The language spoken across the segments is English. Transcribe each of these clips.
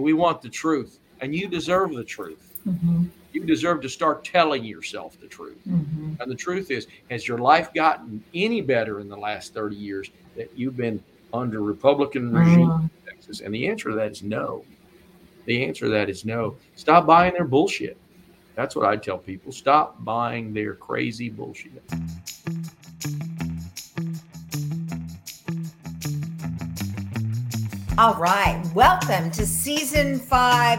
We want the truth, and you deserve the truth. Mm-hmm. You deserve to start telling yourself the truth. Mm-hmm. And the truth is, has your life gotten any better in the last 30 years that you've been under Republican regime mm-hmm. in Texas? And the answer to that is no. The answer to that is no. Stop buying their bullshit. That's what I tell people. Stop buying their crazy bullshit. All right. Welcome to season five,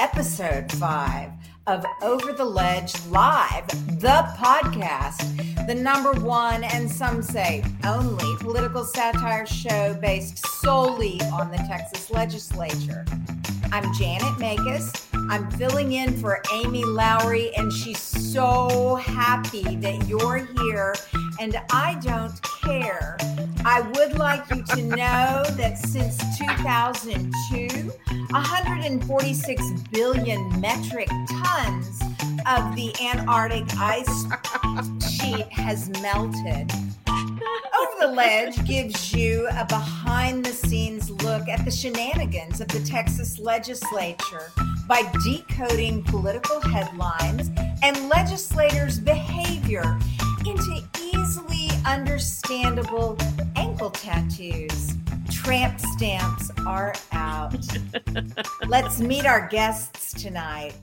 episode five of Over the Ledge Live, the podcast, the number one and some say only political satire show based solely on the Texas legislature. I'm Janet Makis. I'm filling in for Amy Lowry, and she's so happy that you're here. And I don't care. I would like you to know that since 2002, 146 billion metric tons of the Antarctic ice sheet has melted. Over the Ledge gives you a behind the scenes look at the shenanigans of the Texas legislature by decoding political headlines and legislators' behavior into easily understandable ankle tattoos. Tramp stamps are out. Let's meet our guests tonight.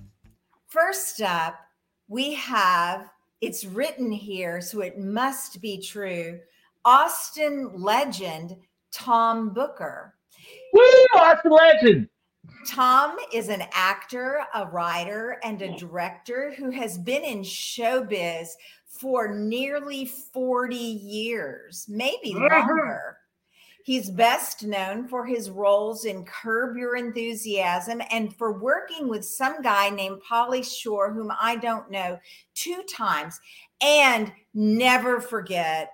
First up, we have it's written here, so it must be true. Austin legend Tom Booker. Woo, Austin legend. Tom is an actor, a writer, and a director who has been in showbiz for nearly 40 years, maybe mm-hmm. longer. He's best known for his roles in Curb Your Enthusiasm and for working with some guy named Pauly Shore, whom I don't know, two times. And never forget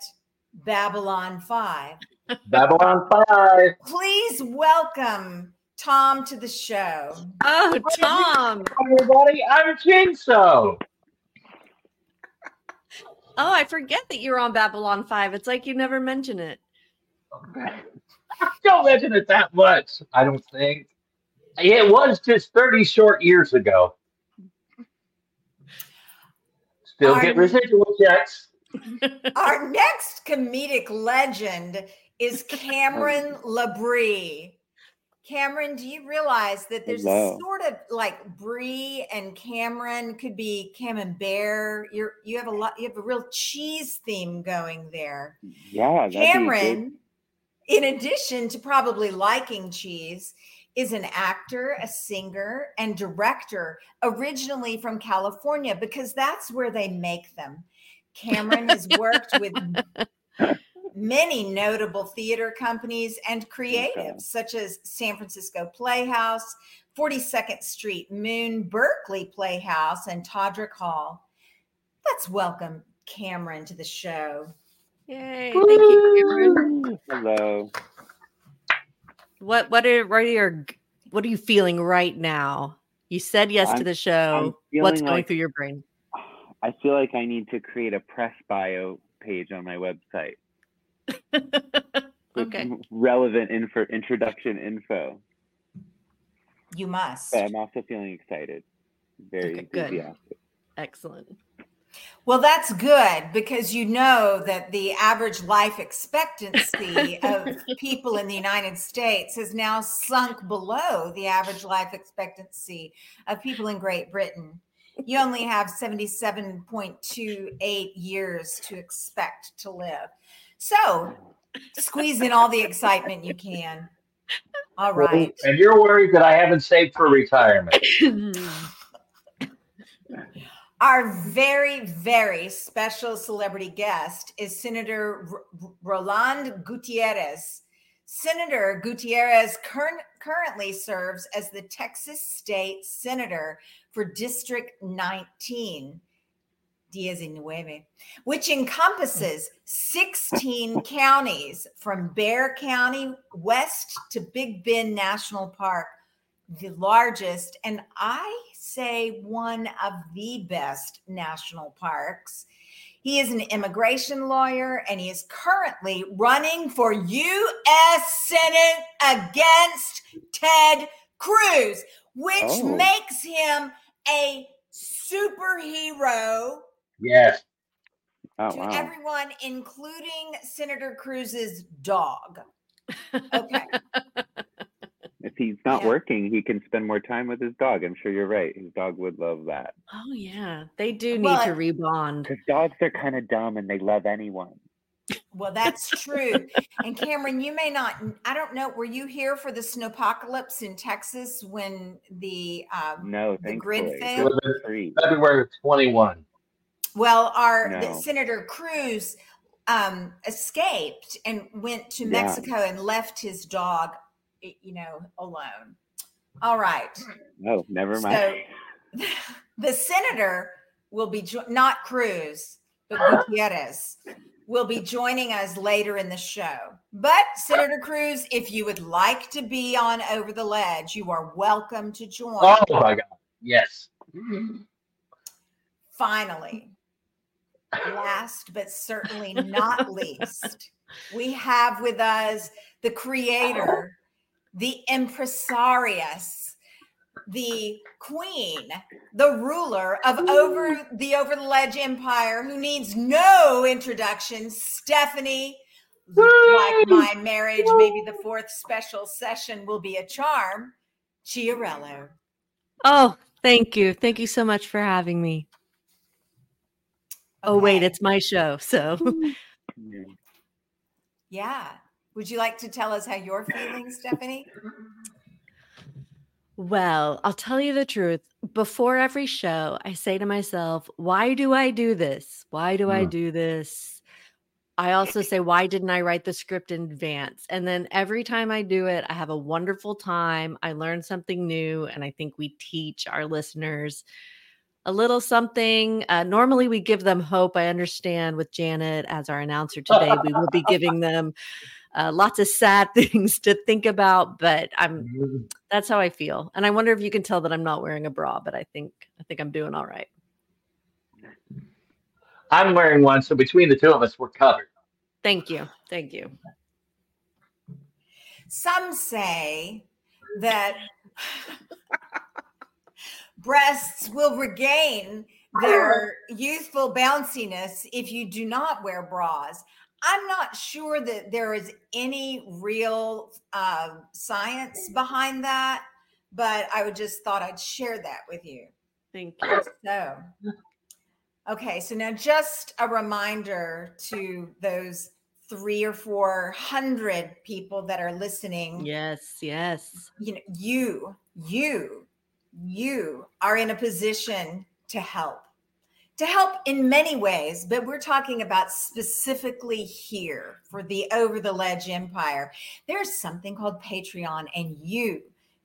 Babylon 5. Babylon 5. Please welcome Tom to the show. Oh, Tom. Everybody, I'm Jinso. Oh, I forget that you're on Babylon 5. It's like you never mention it. don't mention it that much, I don't think. It was just 30 short years ago. Still our, get residual checks. Our next comedic legend is Cameron La Brie. Cameron, do you realize that there's Hello. sort of like Brie and Cameron could be Camembert? You're you have a lot. You have a real cheese theme going there. Yeah, Cameron. In addition to probably liking cheese, is an actor, a singer, and director originally from California because that's where they make them. Cameron has worked with many notable theater companies and creatives such as San Francisco Playhouse, 42nd Street Moon, Berkeley Playhouse, and Todrick Hall. Let's welcome Cameron to the show. Yay! Thank you, Cameron. Hello. What what are what are your what are you feeling right now? You said yes I'm, to the show. What's going like, through your brain? I feel like I need to create a press bio page on my website. okay. Relevant info, introduction info. You must. But I'm also feeling excited. Very okay, enthusiastic. Good. Excellent. Well, that's good because you know that the average life expectancy of people in the United States has now sunk below the average life expectancy of people in Great Britain. You only have 77.28 years to expect to live. So squeeze in all the excitement you can. All right. And you're worried that I haven't saved for retirement. Our very, very special celebrity guest is Senator R- Roland Gutierrez. Senator Gutierrez cur- currently serves as the Texas State Senator for District 19. Diez y Nueve, which encompasses 16 counties from Bexar County west to Big Bend National Park, the largest, and I say one of the best national parks. He is an immigration lawyer and he is currently running for U.S. Senate against Ted Cruz, which oh. makes him a superhero. Yes. Oh, to wow. everyone, including Senator Cruz's dog. Okay. if he's not yeah. working, he can spend more time with his dog. I'm sure you're right. His dog would love that. Oh yeah, they do need but, to rebond. Because dogs are kind of dumb and they love anyone. Well, that's true. and Cameron, you may not. I don't know. Were you here for the snowpocalypse in Texas when the um, no the grid failed? February 21. Well, our no. Senator Cruz um, escaped and went to Mexico and left his dog, you know, alone. All right. No, never mind. So, the senator will be jo- not Cruz, but Gutierrez will be joining us later in the show. But Senator Cruz, if you would like to be on Over the Ledge, you are welcome to join. Oh my God! Yes. Finally, last but certainly not least, we have with us the creator, the impresarius, the queen, the ruler of over the over the ledge empire, who needs no introduction, Stephanie. Like my marriage, maybe the fourth special session will be a charm. Chiarello. Oh, thank you. Thank you so much for having me. Okay. Oh, wait, it's my show. So, yeah. Would you like to tell us how you're feeling, Stephanie? Well, I'll tell you the truth. Before every show, I say to myself, why do I do this? Why do I mm. do this? I also say, why didn't I write the script in advance? And then every time I do it, I have a wonderful time. I learn something new. And I think we teach our listeners a little something. Uh, normally, we give them hope. I understand with Janet as our announcer today, we will be giving them uh, lots of sad things to think about. But I'm mm-hmm. that's how I feel, and I wonder if you can tell that I'm not wearing a bra. But I think I think I'm doing all right. I'm wearing one, so between the two of us, we're covered. Thank you, thank you. Some say that breasts will regain their youthful bounciness if you do not wear bras. I'm not sure that there is any real uh, science behind that, but I would just thought I'd share that with you. Thank you. So, okay, so now just a reminder to those three or four hundred people that are listening. Yes, yes. You know, you, you you are in a position to help. To help in many ways, but we're talking about specifically here for the Over the Ledge Empire. There's something called Patreon, and you,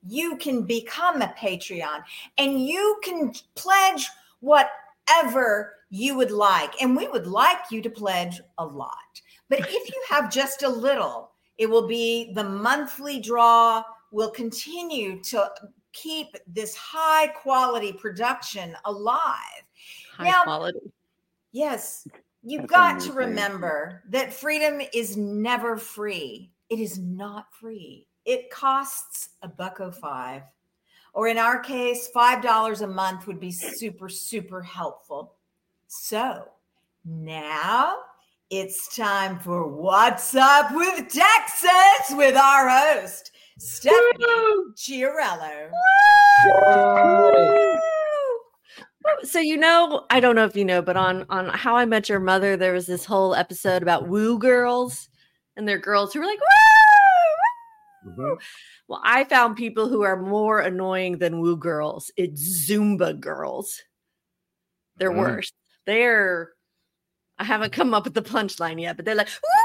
you can become a Patreon and you can pledge whatever you would like. And we would like you to pledge a lot. But if you have just a little, it will be the monthly draw will continue to keep this high quality production alive. High now, quality. Yes, you've That's got to remember that freedom is never free. It is not free. It costs a buck oh five. Or in our case, $5 a month would be super, super helpful. So now it's time for What's Up with Texas with our host, Stephanie Chiarello. So you know, I don't know if you know, but on on How I Met Your Mother, there was this whole episode about woo girls, and they're girls who were like woo. Mm-hmm. Well, I found people who are more annoying than woo girls. It's Zumba girls. They're mm-hmm. worse. They're. I haven't come up with the punchline yet, but they're like. Woo!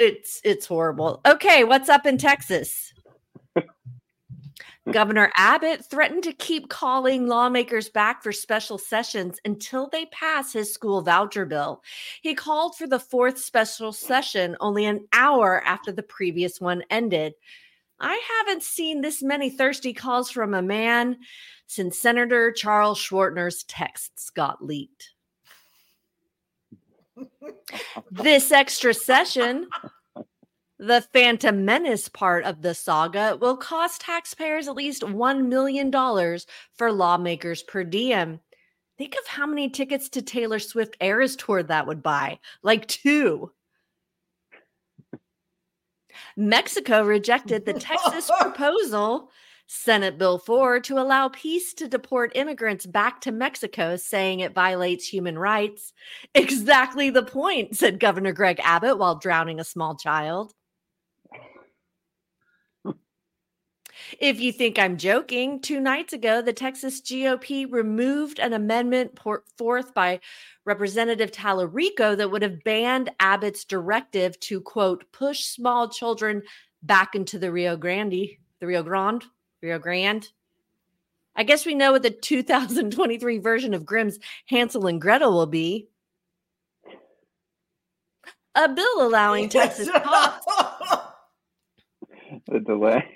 It's it's horrible. Okay, what's up in Texas? Governor Abbott threatened to keep calling lawmakers back for special sessions until they pass his school voucher bill. He called for the fourth special session only an hour after the previous one ended. I haven't seen this many thirsty calls from a man since Senator Charles Schwertner's texts got leaked this extra session The Phantom Menace part of the saga will cost taxpayers at least $1 million for lawmakers per diem. Think of how many tickets to Taylor Swift Eras Tour that would buy. Like two. Mexico rejected the Texas proposal, Senate Bill 4, to allow peace to deport immigrants back to Mexico, saying it violates human rights. Exactly the point, said Governor Greg Abbott while drowning a small child. If you think I'm joking, two nights ago, the Texas GOP removed an amendment put forth by Representative Talarico that would have banned Abbott's directive to, quote, push small children back into the Rio Grande, the Rio Grande, Rio Grande. I guess we know what the 2023 version of Grimm's Hansel and Gretel will be. A bill allowing Texas cops. the delay.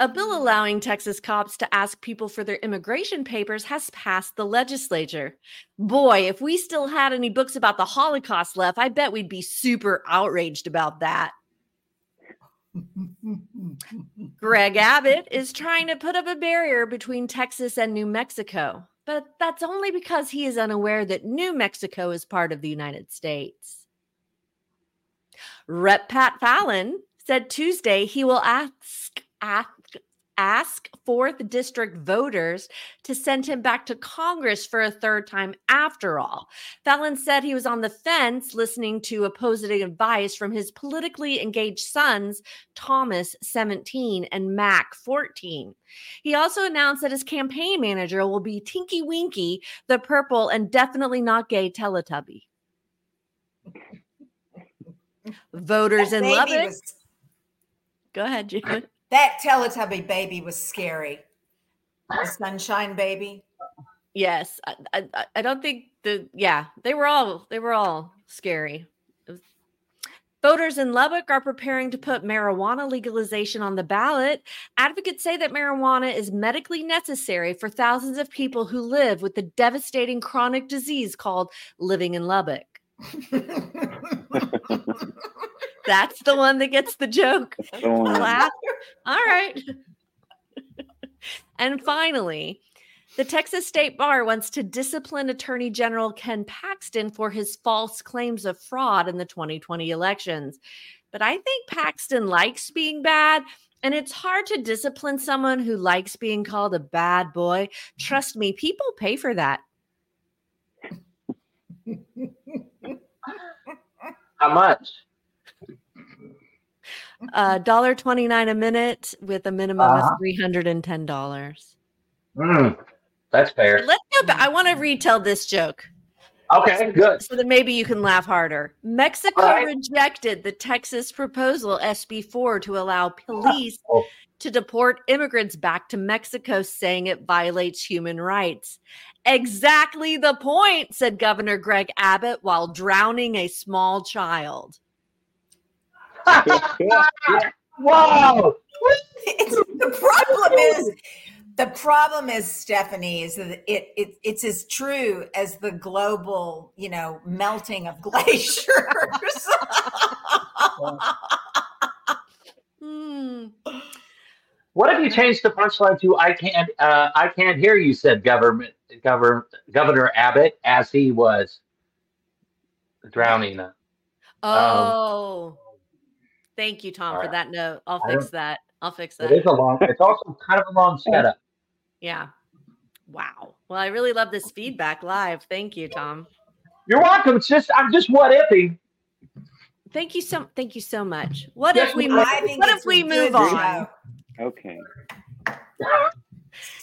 A bill allowing Texas cops to ask people for their immigration papers has passed the legislature. Boy, if we still had any books about the Holocaust left, I bet we'd be super outraged about that. Greg Abbott is trying to put up a barrier between Texas and New Mexico, but that's only because he is unaware that New Mexico is part of the United States. Rep Pat Fallon said Tuesday he will ask, ask ask fourth district voters to send him back to Congress for a third time after all. Fallon said he was on the fence listening to opposing advice from his politically engaged sons, Thomas, 17, and Mac, 14. He also announced that his campaign manager will be Tinky Winky, the purple and definitely not gay Teletubby. Voters in Lubbock. Was- Go ahead, Jim. That Teletubby baby was scary. The Sunshine Baby. Yes, I, I, I don't think the yeah they were all they were all scary. Voters in Lubbock are preparing to put marijuana legalization on the ballot. Advocates say that marijuana is medically necessary for thousands of people who live with the devastating chronic disease called living in Lubbock. That's the one that gets the joke. Laugh. All right. and finally, the Texas State Bar wants to discipline Attorney General Ken Paxton for his false claims of fraud in the 2020 elections. But I think Paxton likes being bad, and it's hard to discipline someone who likes being called a bad boy. Trust me, people pay for that. How much? Uh, dollar twenty nine a minute with a minimum uh-huh. of three hundred and ten dollars. Mm, that's fair. Let's go back. I want to retell this joke. Okay, good. So that maybe you can laugh harder. Mexico right. rejected the Texas proposal SB4 to allow police oh. to deport immigrants back to Mexico, saying it violates human rights. Exactly the point, said Governor Greg Abbott while drowning a small child. Wow. the problem is the problem is Stephanie is that it, it it's as true as the global, you know, melting of glaciers. hmm. What have you changed the punchline to "I can't, uh, I can't hear you"? Said government governor Governor Abbott as he was drowning. Oh, um, thank you, Tom, right. for that note. I'll fix that. I'll fix that. It is a long. It's also kind of a long setup. Yeah. Wow. Well, I really love this feedback live. Thank you, Tom. You're welcome. It's just I'm just what ifing. Thank you so. Thank you so much. What if we? Move, what if we move on? Okay.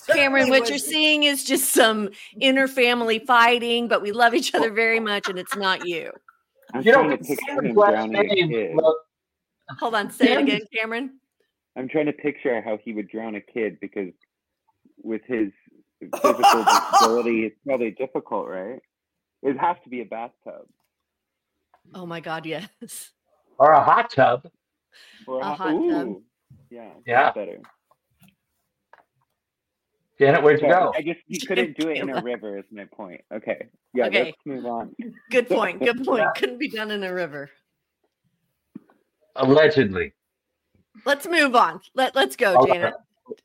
Cameron, what you're seeing is just some inner family fighting, but we love each other very much, and it's not you. I'm you know, him Hold on, say it again, Cameron. I'm trying to picture how he would drown a kid because with his physical disability, it's probably difficult, right? It has to be a bathtub. Oh my God, yes. Or a hot tub. Or a, a hot ooh. tub. Yeah. Yeah. Better. Janet, where'd you go? I just you couldn't do it in a river. Is my point. Okay. Yeah. Okay. Let's move on. Good point. Good point. Couldn't be done in a river. Allegedly. Let's move on. Let Let's go, Okay. Janet.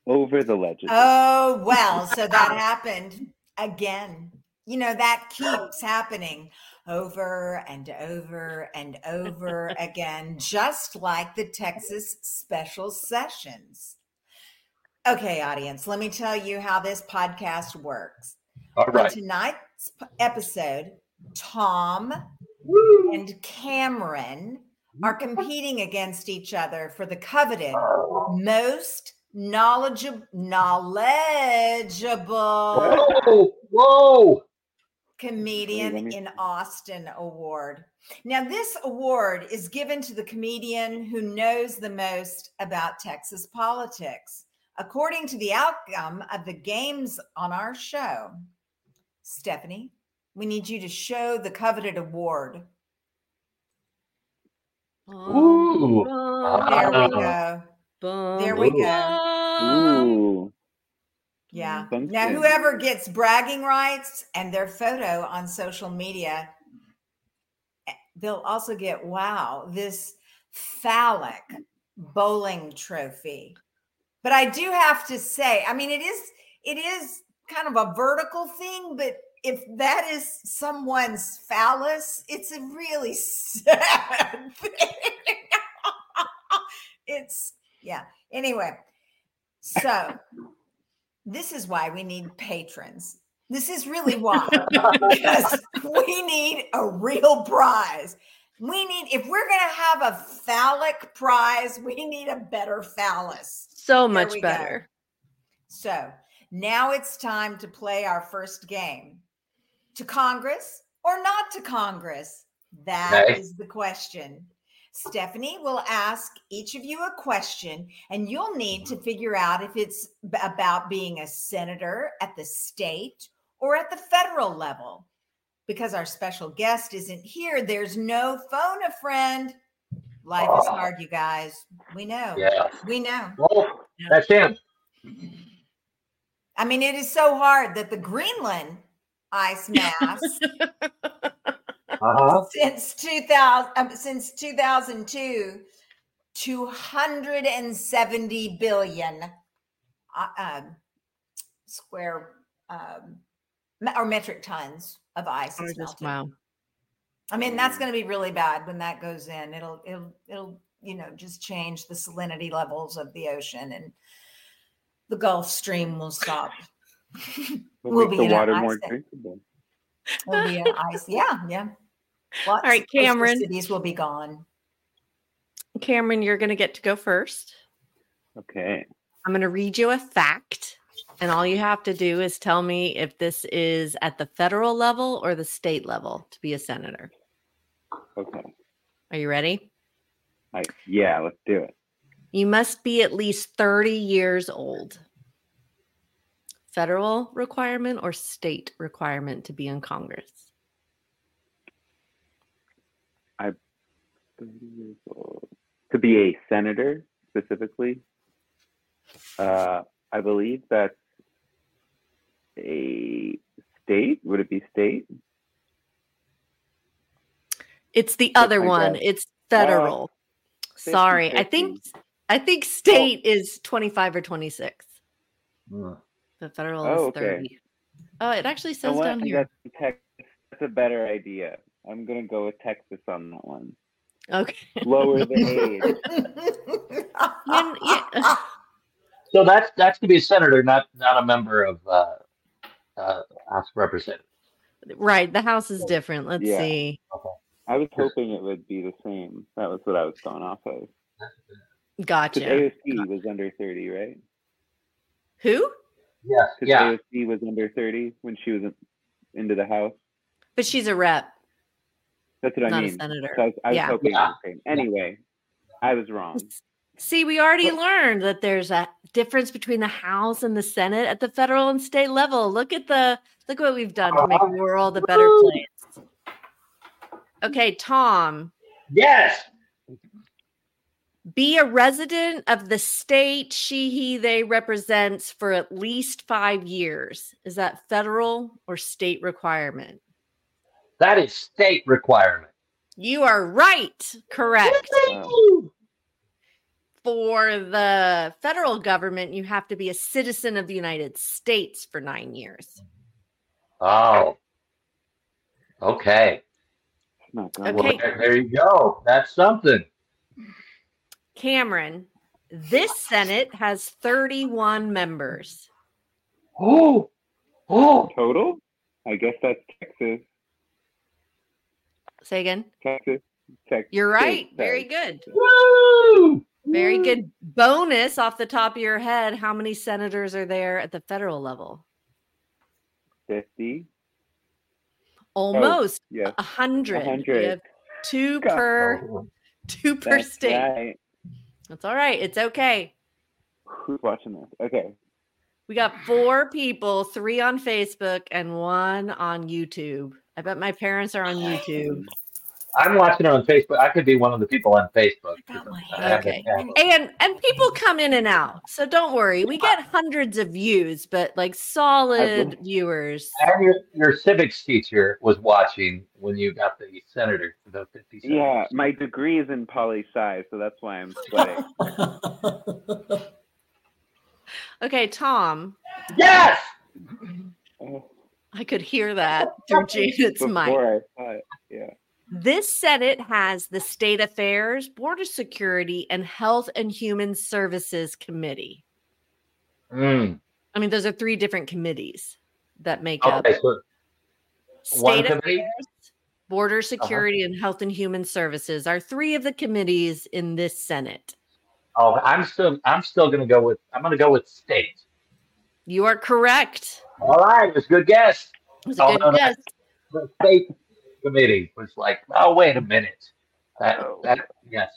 Over the legend. Oh, well, so that happened again. You know, that keeps happening over and over and over again, just like the Texas special sessions. Okay, audience, let me tell you how this podcast works. All On tonight's episode, Tom and Cameron are mm-hmm. competing against each other for the coveted most knowledgeable knowledgeable Whoa! Whoa! comedian Let me- in Austin award. Now this award is given to the comedian who knows the most about Texas politics. According to the outcome of the games on our show, Stephanie, we need you to show the coveted award. Ooh. There we go. There we go. Ooh. Yeah. Something. Now, whoever gets bragging rights and their photo on social media, eh, they'll also get wow, this phallic bowling trophy. But I do have to say, I mean, it is it is kind of a vertical thing, but if that is someone's phallus, it's a really sad thing. it's yeah. Anyway, so this is why we need patrons. This is really why. because we need a real prize. We need, if we're going to have a phallic prize, we need a better phallus. So much we go. better. So now it's time to play our first game. To Congress or not to Congress? That is Okay. the question. Stephanie will ask each of you a question, and you'll need to figure out if it's about being a senator at the state or at the federal level. Because our special guest isn't here, there's no phone a friend. Life is ah. hard, you guys. We know. Yeah. We know. Oh, that's him. I mean, it is so hard that the Greenland ice mass Uh-huh. since 2000 um, since 2002 270 billion uh, um, square um, or metric tons of ice Or is just- wow. I mean, that's going to be really bad when that goes in. It'll it'll it'll you know just change the salinity levels of the ocean and the Gulf Stream will stop. Will We'll make be the in an water ice more age. drinkable. will be an ice. Yeah, yeah. Lots right, of coastal Cameron. cities will be gone. Cameron, you're going to get to go first. Okay. I'm going to read you a fact, and all you have to do is tell me if this is at the federal level or the state level to be a senator. Okay. Are you ready? I, yeah, let's do it. You must be at least 30 years old. Federal requirement or state requirement to be in Congress? 30 years old. To be a senator specifically, uh, I believe that's a state. Would it be state? It's the other I one. guess. It's federal. Sorry. I 50-50. think I think state is 25 or 26. Mm. The federal Oh, is okay. 30. Oh, it actually says what? down here. That's, Tex- that's a better idea. I'm gonna go with Texas on that one. Okay. Lower the age. Yan- yeah. So that's that's to be a senator, not not a member of uh, uh, House of Representatives. Right. The house is different. Let's Yeah. see. I was hoping it would be the same. That was what I was going off of. Gotcha. AOC was under 30, right? Who? Yes. Because Yeah. AOC was under 30 when she was into the House. But she's a rep, That's what I not a mean. senator. So I was, I was Yeah. hoping Yeah. the same. Anyway, I was wrong. See, we already learned that there's a difference between the House and the Senate at the federal and state level. Look at the look what we've done to make the world a better place. Okay, Tom, Yes. Be a resident of the state she he they represents for at least 5 years. Is that federal or state requirement? That is state requirement. You are right. Correct. Wow. for the federal government, you have to be a citizen of the United States for nine years. Oh. Okay. Not Okay. work. Well, there you go. That's something. Cameron, this Senate has 31 members. Oh. Oh. Total? I guess that's Texas. Say again. Texas. Texas. You're right. State, Very good. Woo! Very good. Bonus off the top of your head. How many senators are there at the federal level? 50. Almost oh, Yes. a hundred. We 100. have two God. per two per That's state. right. That's all right. It's okay. Who's watching this? Okay. We got four people, three on Facebook and one on YouTube. I bet my parents are on YouTube. I'm watching it on Facebook. I could be one of the people on Facebook. Okay. And and people come in and out. So don't worry. We get hundreds of views, but like solid viewers. And your, your civics teacher was watching when you got the senator, the 50 senators. Yeah, my degree is in poli sci, so that's why I'm sweating. Okay, Tom. Yes. Oh, I could hear that through Janet's mic. before I saw it. Yeah. This Senate has the State Affairs, Border Security, and Health and Human Services Committee. Mm. I mean, those are three different committees that make up so State? Affairs, Border Security, and Health and Human Services are three of the committees in this Senate. Oh, I'm still I'm still gonna go with I'm gonna go with state. You are correct. All right, it was a good guess. It was a Oh, good no, no. guess. The state committee was like, oh wait a minute. That, Oh. that yes.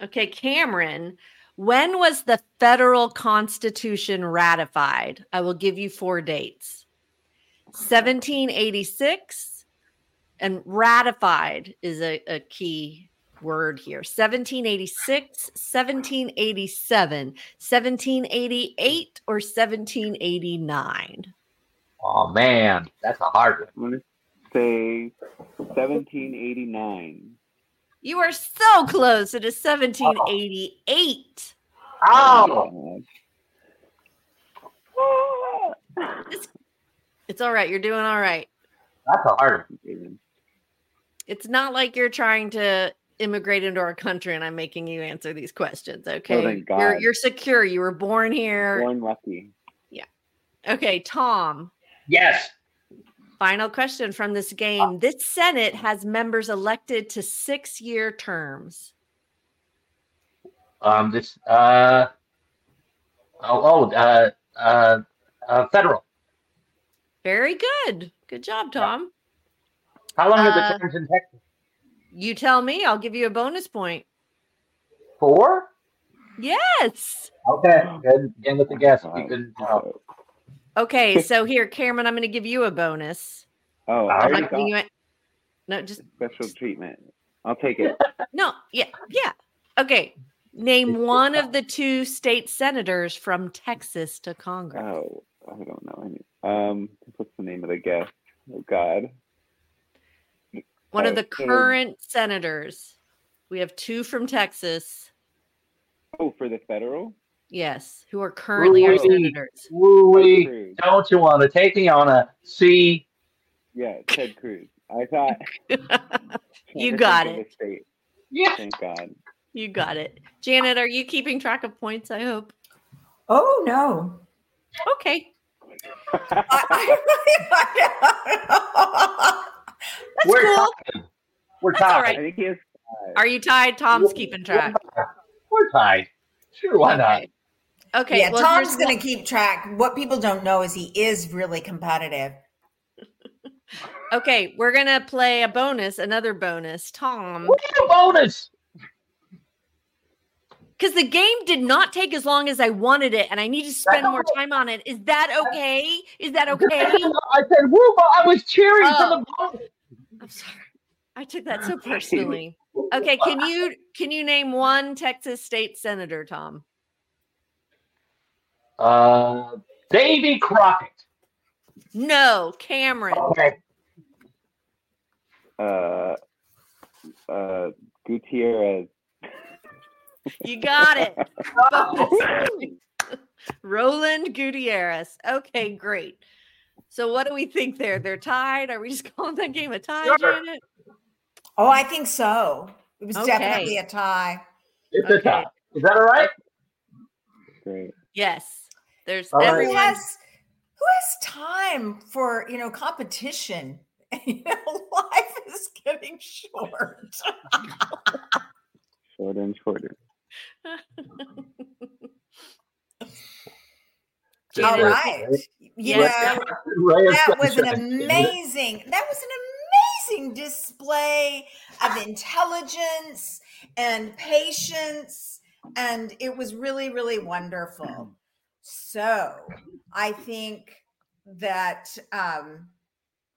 Okay, Cameron, when was the federal constitution ratified? I will give you four dates 1786, and ratified is a, a key word here 1786, 1787, 1788, or 1789. Oh man, that's a hard one. I'm gonna say 1789. You are so close. It is 1788. Oh, It's all right. You're doing all right. that's a hard one. It's not like you're trying to immigrate into our country and I'm making you answer these questions. Oh, okay. thank You're God. you're secure. You were born here. Born lucky. Yeah. Okay, Tom. Yes. Final question from this game. This Senate has members elected to six year terms. Um, this uh oh oh uh uh, uh federal. Very good. Good job, Tom. How long are Uh, the terms in Texas? You tell me, I'll give you a bonus point. Four? Yes. Okay, good. Again with the guess. You can Oh, Okay, so here, Cameron, I'm going to give you a bonus. oh I I'm I'm not giving you a- no, just special treatment. I'll take it. no. Yeah, yeah. Okay. Name one of the two state senators from Texas to Congress. Oh, I don't know. any- Um, what's the name of the guest? Oh God. One of oh, the so- current senators. We have two from Texas. Oh, for the federal. Yes, who are currently our Ooh. senators. Woo-wee. Don't you want to take me on a C? Yeah, Ted Cruz. I thought. You Trying got it. the. Yeah. Thank God. You got it. Janet, are you keeping track of points? I hope. Oh no. Okay. I- That's We're cool. tied. We're That's all tied. I right. think he has. Are you tied? Tom's keeping track. We're tied. Sure, why not? Okay. Okay. yeah, well, Tom's going to keep track. What people don't know is he is really competitive. Okay, we're gonna play a bonus, another bonus. Tom, We get a bonus. because the game did not take as long as I wanted it, and I need to spend more time on it. Is that okay? Is that okay? I said, woo, but I was cheering for the oh. bonus. I'm sorry. I took that so personally. Okay, can you can you name one Texas state senator, Tom? Uh, Davy Crockett. No, Cameron. Okay. Uh, uh, Gutierrez. You got it. Roland Gutierrez. Okay, great. So what do we think there? They're tied. Are we just calling that game a tie, Sure. Janet? Oh, I think so. It was Okay. definitely a tie. It's a tie. Is that all right? Great. Yes. There's All right. Who everyone. has who has time for you know competition? You know, life is getting short. Shorter and shorter. All right. Janet, right. You Yes. know, that was an amazing that was an amazing display of intelligence and patience and it was really really wonderful so i think that um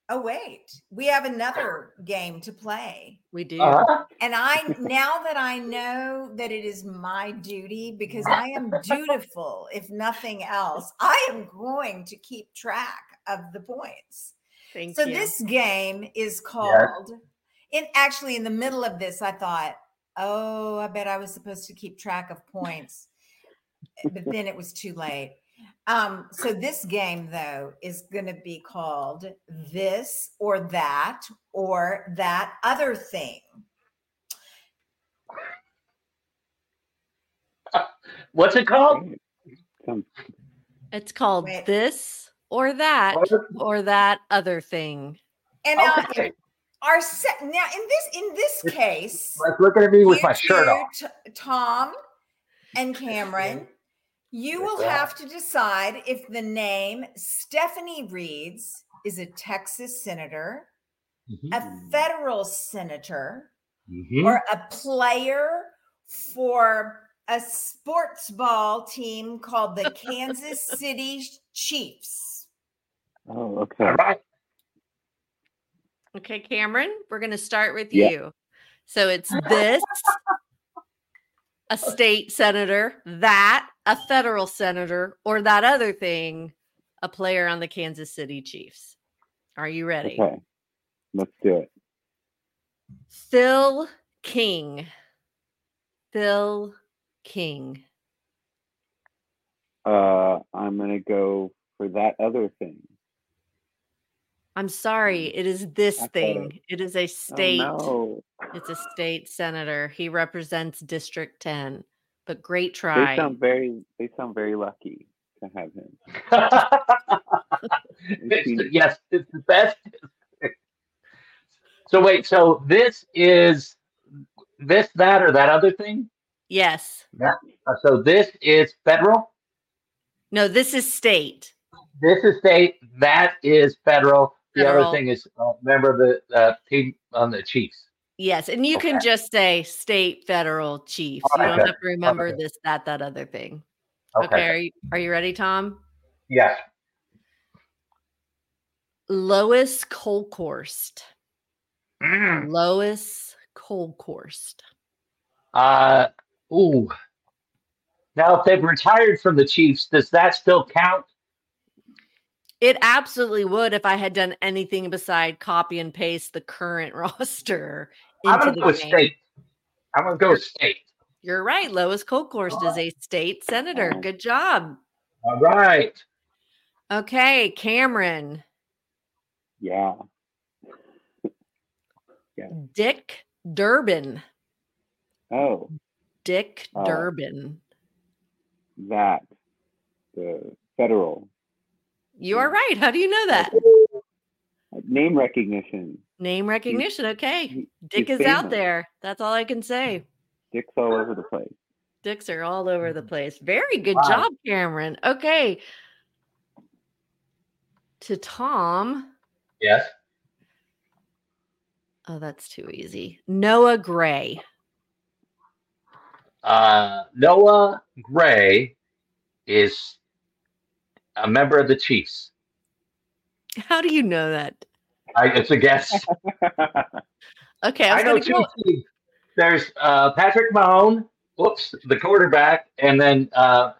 oh wait we have another game to play We do. Uh-huh. and I now that I know that it is my duty because I am dutiful, if nothing else, I am going to keep track of the points. Thank so you. this game is called in actually in the middle of this, I thought, oh, I bet I was supposed to keep track of points. Eh, but then it was too late. Um, so this game though is gonna be called this or that or that other thing. Uh, what's it called? It's called Wait. this or that or that other thing. And now Okay. our set now in this in this It's- case, Like looking at me with my shirt off. T- Tom and Cameron, you will have to decide if the name Stephanie reads is a Texas senator, Mhm. a federal senator, Mhm. or a player for a sports ball team called the Kansas City Chiefs. oh okay. All right. Okay, Cameron, we're going to start with Yeah. you. So it's this, a state senator, that, a federal senator, or that other thing, a player on the Kansas City Chiefs. Are you ready? Okay. Let's do it. Phil King. Phil King. Uh I'm gonna go for that other thing. I'm sorry, it is this I thought thing. It is a state. Oh, It's a state senator. He represents District 10. But great try. They sound very they sound very lucky to have him. It's yes, it's the best. So wait, so this is this, that, or that other thing? yes. Uh, so this is federal. No, this is state. This is state. That is federal. The Federal. other thing is uh, member of the uh, team on the Chiefs. Yes. And you can just say state, federal, chiefs. You don't have to remember Okay. this, that, that other thing. Okay. Okay. Are you are you ready, Tom? Yes. Lois Kolkhorst. Mm. Lois Kolkhorst. Uh, ooh. Now, if they've retired from the Chiefs, does that still count? It absolutely would if I had done anything beside copy and paste the current roster I'm going to go with game. state. I'm going to go with state. You're right. Lois Kolkhorst is a state senator. Good job. All right. Okay, Cameron. Yeah. yeah. Dick Durbin. Oh, Dick Oh. Durbin. that. The federal You are right. How do you know that? name recognition. Name recognition. Okay. he- Dick he's is out there. That's all I can say. Dick's all over the place. Dicks are all over the place. Very good Wow. job, Cameron. Okay. To Tom. Yes. Oh, that's too easy. Noah Gray. Uh, Noah Gray is a member of the Chiefs. How do you know that? I, it's a guess. Okay, I I, know two go. teams. There's uh, Patrick Mahone, whoops, the quarterback, and then uh,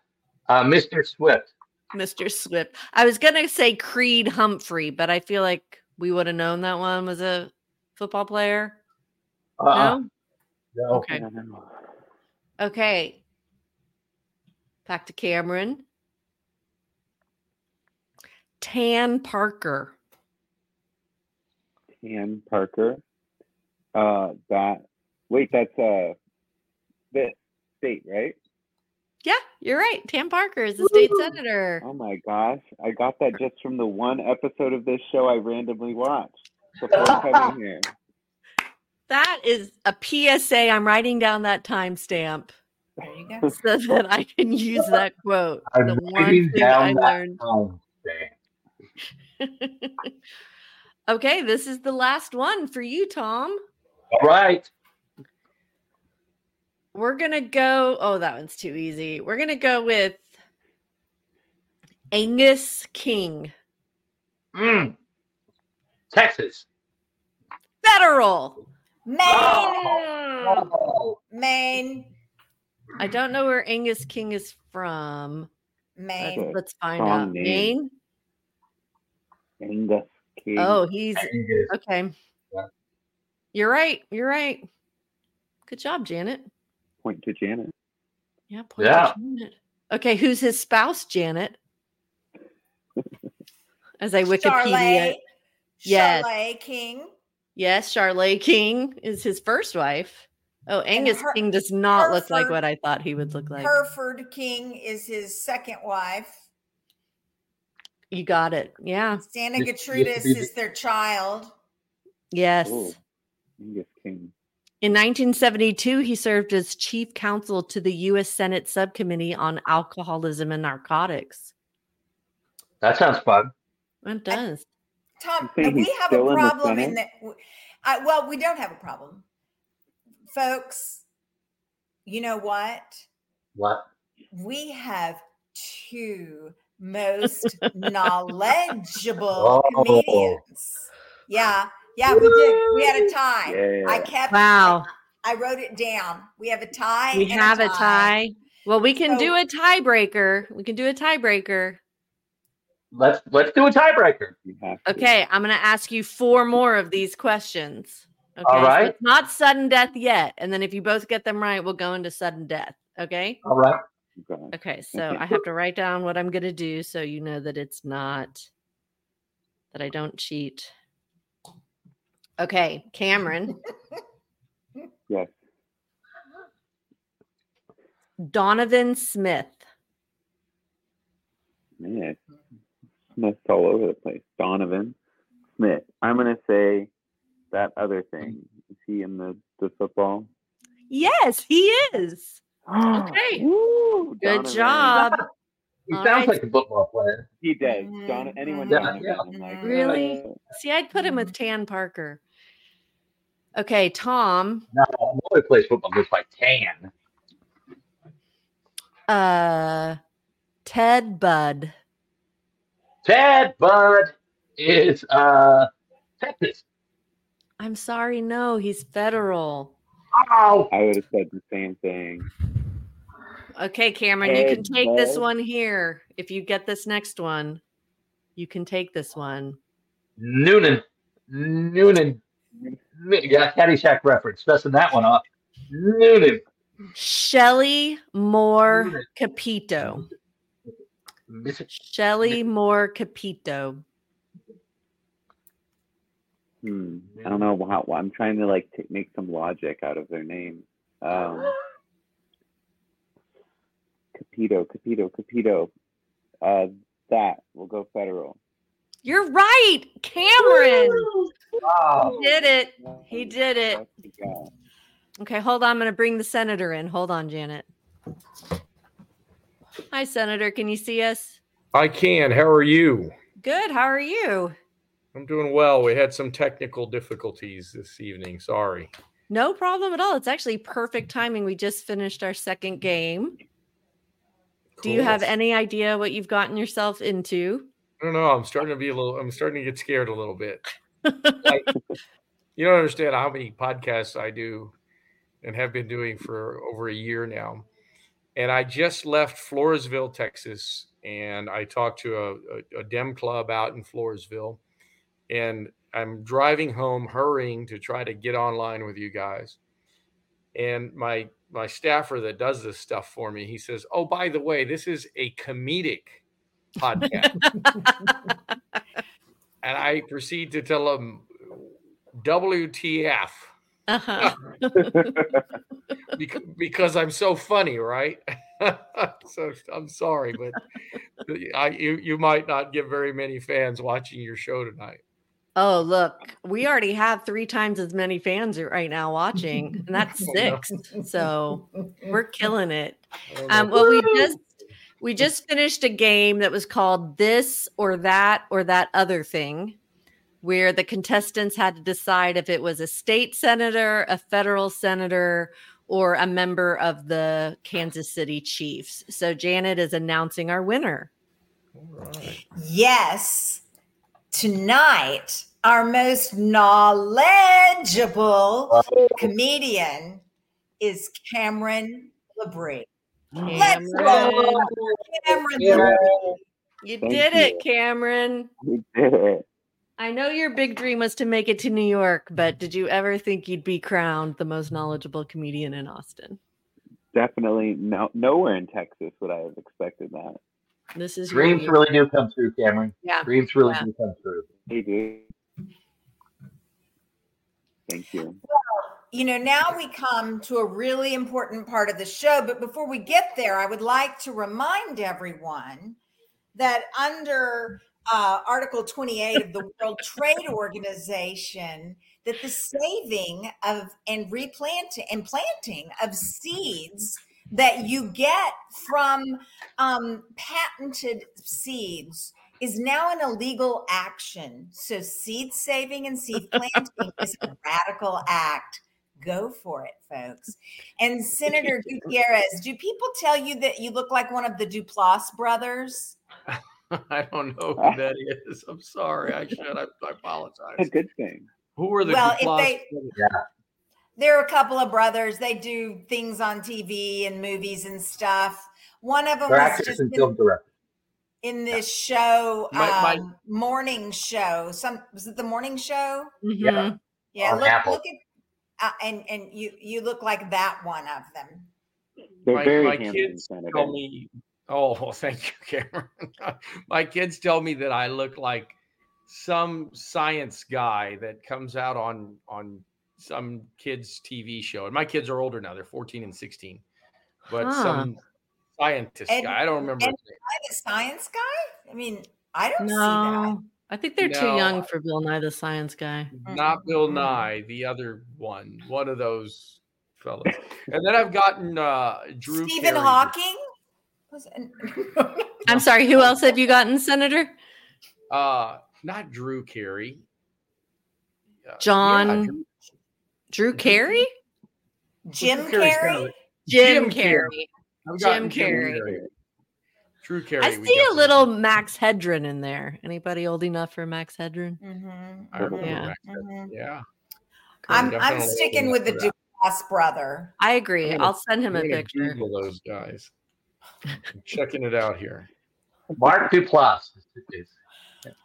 uh, Mr. Swift. Mr. Swift. I was going to say Creed Humphrey, but I feel like we would have known that one was a football player. Uh-uh. No? No. Okay. I don't know. Okay. Back to Cameron. Tan Parker. Tan Parker. Uh, that. Wait, that's uh, this state, right? Yeah, you're right. Tan Parker is the state senator. Oh my gosh, I got that just from the one episode of this show I randomly watched before coming here. That is a PSA. I'm writing down that timestamp There you go. so that I can use that quote. I'm the one thing down I that learned. time stamp. okay, this is the last one for you, Tom. All right. We're gonna go. Oh, that one's too easy. We're gonna go with Angus King. Mm. Texas. Federal. Maine. Oh. Maine. I don't know where Angus King is from. Maine. Let's find Strong out. name. Maine. Angus King. Oh, he's Angus. okay. Yeah. You're right. You're right. Good job, Janet. Point to Janet. Yeah. point to Yeah. Janet. Okay, who's his spouse, Janet? As I Wikipedia. Charlotte. Yes. Charlotte King. Yes, Charlotte King is his first wife. Oh, Angus Her- King does not look like what I thought he would look like. Hereford King is his second wife. You got it. Yeah. Santa Used- used to Gertrudis is their child. Yes. Angus King. In 1972, he served as chief counsel to the U.S. Senate Subcommittee on Alcoholism and Narcotics. That sounds fun. It does. Tom, we have a still in problem in that. I, well, we don't have a problem, folks. You know what? What? We have two most knowledgeable Oh. comedians. Yeah, yeah, we did. We had a tie. Yeah. I kept. Wow. I wrote it down. We have a tie. We and have a tie. Well, we can do a tiebreaker. We can do a tiebreaker. Let's let's do a tiebreaker. You to. Okay, I'm going to ask you four more of these questions. Okay, All so it's not sudden death yet. And then if you both get them right, we'll go into sudden death. Okay. All right. Okay. Okay, so I have to write down what I'm going to do so you know that it's not that I don't cheat. Okay, Cameron, Yes. Donovan Smith, Man, Smith's all over the place. Donovan Smith. I'm gonna say that other thing. Is he in the the football? Yes, he is. Okay. Woo, Good Donovan. job. He sounds right. like a football player. He does. Don, anyone. Donovan, Yeah, I'm like, Really? uh, See, I'd put him with Tan Parker. Okay, Tom, No, nobody plays football goes by tan. uh Ted Budd. Ted Budd is uh Texas. I'm sorry, no, he's federal. Oh, I would have said the same thing. Okay, Cameron, you can Ted take this one here. If you get this next one, you can take this one. Noonan. Noonan. Yeah, Caddyshack reference. Messing that one up. Noonan. Shelley Moore Noonan. Capito. Miss- Shelley Moore Capito. Hmm. I don't know how. I'm trying to like t- make some logic out of their name. Um, Capito, Capito, Capito. Uh, that we'll go federal. You're right, Cameron. Wow. He did it. He did it. Okay, hold on. I'm going to bring the senator in. Hold on, Janet. Hi, Senator. Can you see us? I can. How are you? Good. How are you? I'm doing well. We had some technical difficulties this evening. Sorry. No problem at all. It's actually perfect timing. We just finished our second game. Do you have any idea what you've gotten yourself into? I don't know. I'm starting to be a little. I'm starting to get scared a little bit. Like, you don't understand how many podcasts I do, and have been doing for over a year now. And I just left Floresville, Texas, and I talked to a, a, a Dem club out in Floresville, and I'm driving home, hurrying to try to get online with you guys. And my my staffer that does this stuff for me, he says, "Oh, by the way, this is a comedic podcast," and I proceed to tell him, "WTF." Uh-huh. because, because I'm so funny, right? so I'm sorry, but I you you might not get very many fans watching your show tonight. Oh, look, we already have three times as many fans right now watching, and that's six. so we're killing it. Um, well, we just we just finished a game that was called This or That or That Other Thing, where the contestants had to decide if it was a state senator, a federal senator, or a member of the Kansas City Chiefs. So Janet is announcing our winner. Yes tonight, our most knowledgeable comedian is Cameron La Brie. Cameron. Let's go, Cameron. Yeah. You Thank did you. it, Cameron. We did it. I know your big dream was to make it to New York, but did you ever think you'd be crowned the most knowledgeable comedian in Austin? Definitely no nowhere in Texas would I have expected that. This is dreams really do come true, Cameron. Yeah, dreams really yeah. do come true. They do. Thank you. Well, you know, now we come to a really important part of the show. But before we get there, I would like to remind everyone that under uh, Article 28 of the World Trade Organization, that the saving of and replanting and planting of seeds that you get from um, patented seeds is now an illegal action. So seed saving and seed planting is a radical act. Go for it, folks. And Senator Gutierrez, do people tell you that you look like one of the Duplass brothers? I don't know who that is. I'm sorry. I should. I, I apologize. A good thing. Who are the well, Duplass if they, brothers? Yeah there are a couple of brothers. They do things on TV and movies and stuff. One of them They're was just in, film in this show, my, my, um, morning show. Some was it the morning show? Mm-hmm. Yeah, yeah. Look, look at uh, and and you you look like that one of them. They're my, very my kids tell me. Oh, thank you, Cameron. my kids tell me that I look like some science guy that comes out on on some kids TV show, and my kids are older now; they're 14 and 16. But huh. some scientist and, guy, I don't remember. And the science guy? I mean, I don't no. see that. I think they're no, too young for Bill Nye the Science Guy. Not Bill mm-hmm. Nye, the other one, one of those fellows. and then I've gotten uh, Drew Stephen Carey. Hawking. I'm sorry. Who else have you gotten, Senator? Uh, not Drew Carey. Uh, John. Yeah, Drew, Drew Carey? Jim Carrey? Jim, Carrey. Jim Carrey. Drew Carey. I see a little Max Headroom in there. Anybody old enough for Max Headroom? Mm-hmm. I remember yeah. Max mm-hmm. Yeah. I'm I'm sticking with the Duplass brother. I agree. Gonna, I'll send him a picture. Google those guys. I'm checking it out here. Mark Duplass.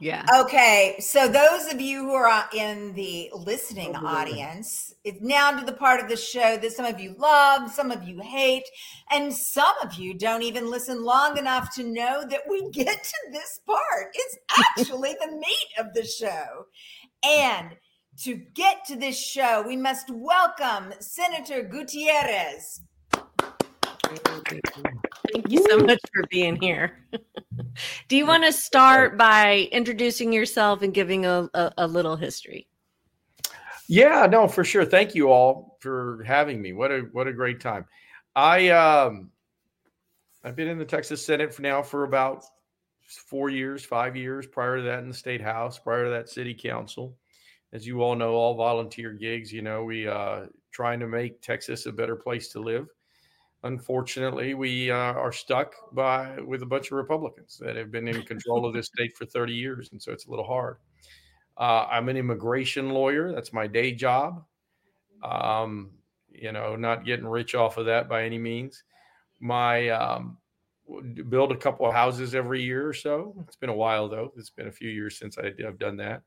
Yeah. Okay. So those of you who are uh, in the listening audience, it's now to the part of the show that some of you love, some of you hate, and some of you don't even listen long enough to know that we get to this part. It's actually the meat of the show. And to get to this show, we must welcome Senator Gutierrez. Thank you so much for being here. Do you want to start by introducing yourself and giving a, a, a, little history? Yeah, no, for sure. Thank you all for having me. What a what a great time. I um I've been in the Texas Senate for now for about four years, five years. Prior to that, in the state house. Prior to that, city council. As you all know, all volunteer gigs. You know, we uh trying to make Texas a better place to live unfortunately, we uh, are stuck by with a bunch of Republicans that have been in control of this state for 30 years, and so it's a little hard. Uh, I'm an immigration lawyer. That's my day job. Um, you know, not getting rich off of that by any means. My um, build a couple of houses every year or so. It's been a while though. It's been a few years since I, have done that.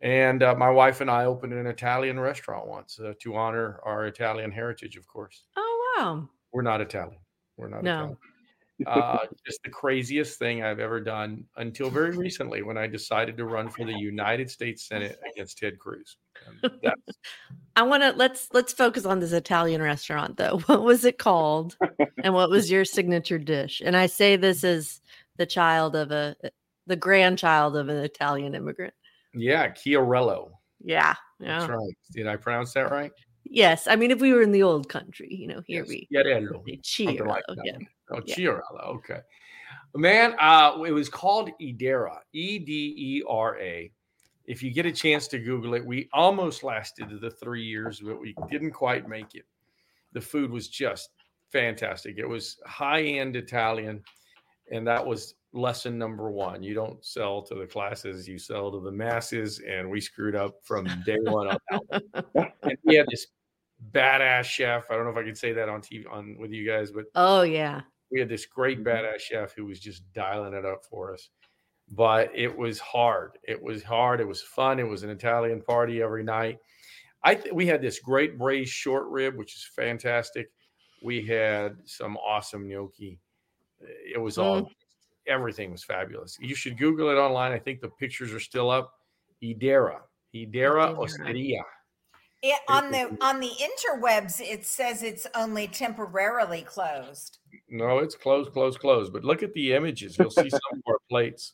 And uh, my wife and I opened an Italian restaurant once uh, to honor our Italian heritage, of course. Oh, wow. We're not Italian. We're not No. Italian. Uh, just the craziest thing I've ever done until very recently when I decided to run for the United States Senate against Ted Cruz. I want to let's let's focus on this Italian restaurant though. What was it called, and what was your signature dish? And I say this as the child of a the grandchild of an Italian immigrant. yeah, Chiarello. Yeah, That's right. Did I pronounce that right? Yes. I mean, if we were in the old country, you know, here Yes, we Chiarello. Something cheer. like oh, yeah. Oh, Yeah. Chiarella. Okay. Man, uh, it was called Edera, E D E R A. If you get a chance to Google it, we almost lasted the three years, but we didn't quite make it. The food was just fantastic. It was high end Italian, and that was lesson number one. You don't sell to the classes, you sell to the masses, and we screwed up from day one on that one. And we had this badass chef. I don't know if I can say that on TV on with you guys, but Oh yeah. we had this great mm-hmm. badass chef who was just dialing it up for us. But it was hard. It was hard. It was fun. It was an italian party every night. I th- we had this great braised short rib which is fantastic. We had some awesome gnocchi. It was all mm. everything was fabulous. You should google it online. I think the pictures are still up. Edera Edera. osteria It, on the on the interwebs, it says it's only temporarily closed. No, it's closed, closed, closed. But look at the images. You'll see some of our plates.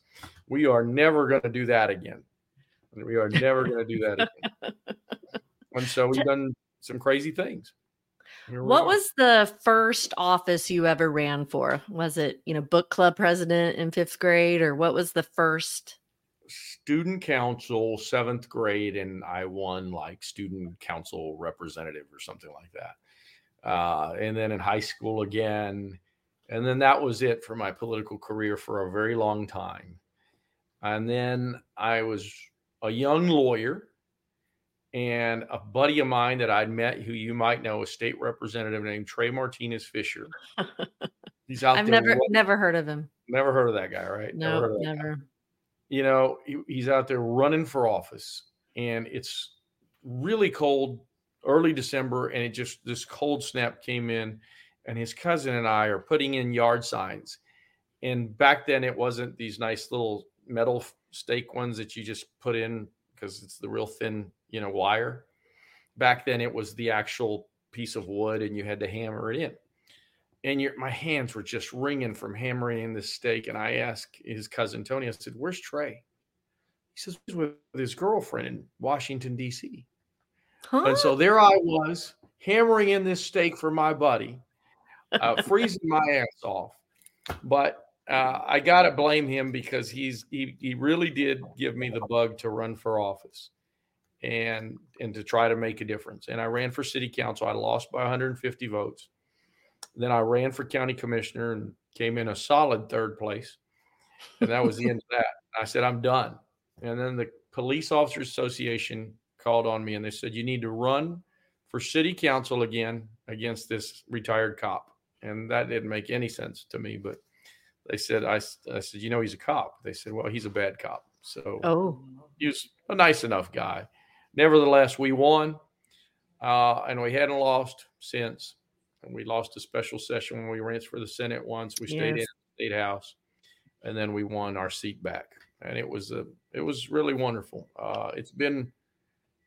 We are never going to do that again. We are never going to do that again. And so we've done some crazy things. Here What are. was the first office you ever ran for? Was it, you know, book club president in fifth grade, or what was the first? Student council seventh grade, and I won like student council representative or something like that. Uh, and then in high school again, and then that was it for my political career for a very long time. And then I was a young lawyer, and a buddy of mine that I'd met, who you might know, a state representative named Trey Martinez Fischer. He's out there. I've never never heard of him. never heard of that guy, right? No, heard of that guy never. You know, he, he's out there running for office, and it's really cold, early December, and it just this cold snap came in, and his cousin and I are putting in yard signs, and back then it wasn't these nice little metal stake ones that you just put in because it's the real thin, you know, wire. Back then it was the actual piece of wood, and you had to hammer it in and your, my hands were just ringing from hammering in this stake. And I asked his cousin Tony, I said, Where's Trey? He says, "He's with his girlfriend in Washington, D.C. Huh? And so there I was hammering in this stake for my buddy, uh, freezing my ass off. But uh, I got to blame him because he's he, he really did give me the bug to run for office and and to try to make a difference. And I ran for city council. I lost by 150 votes. Then I ran for county commissioner and came in a solid third place. And that was the end of that. I said, I'm done. And then the Police Officers Association called on me and they said, You need to run for city council again against this retired cop. And that didn't make any sense to me. But they said, I, I said, You know, he's a cop. They said, Well, he's a bad cop. So oh, he was a nice enough guy. Nevertheless, we won, uh, and we hadn't lost since. We lost a special session when we ran for the Senate once. We stayed in the state house, and then we won our seat back, and it was a it was really wonderful. Uh, it's been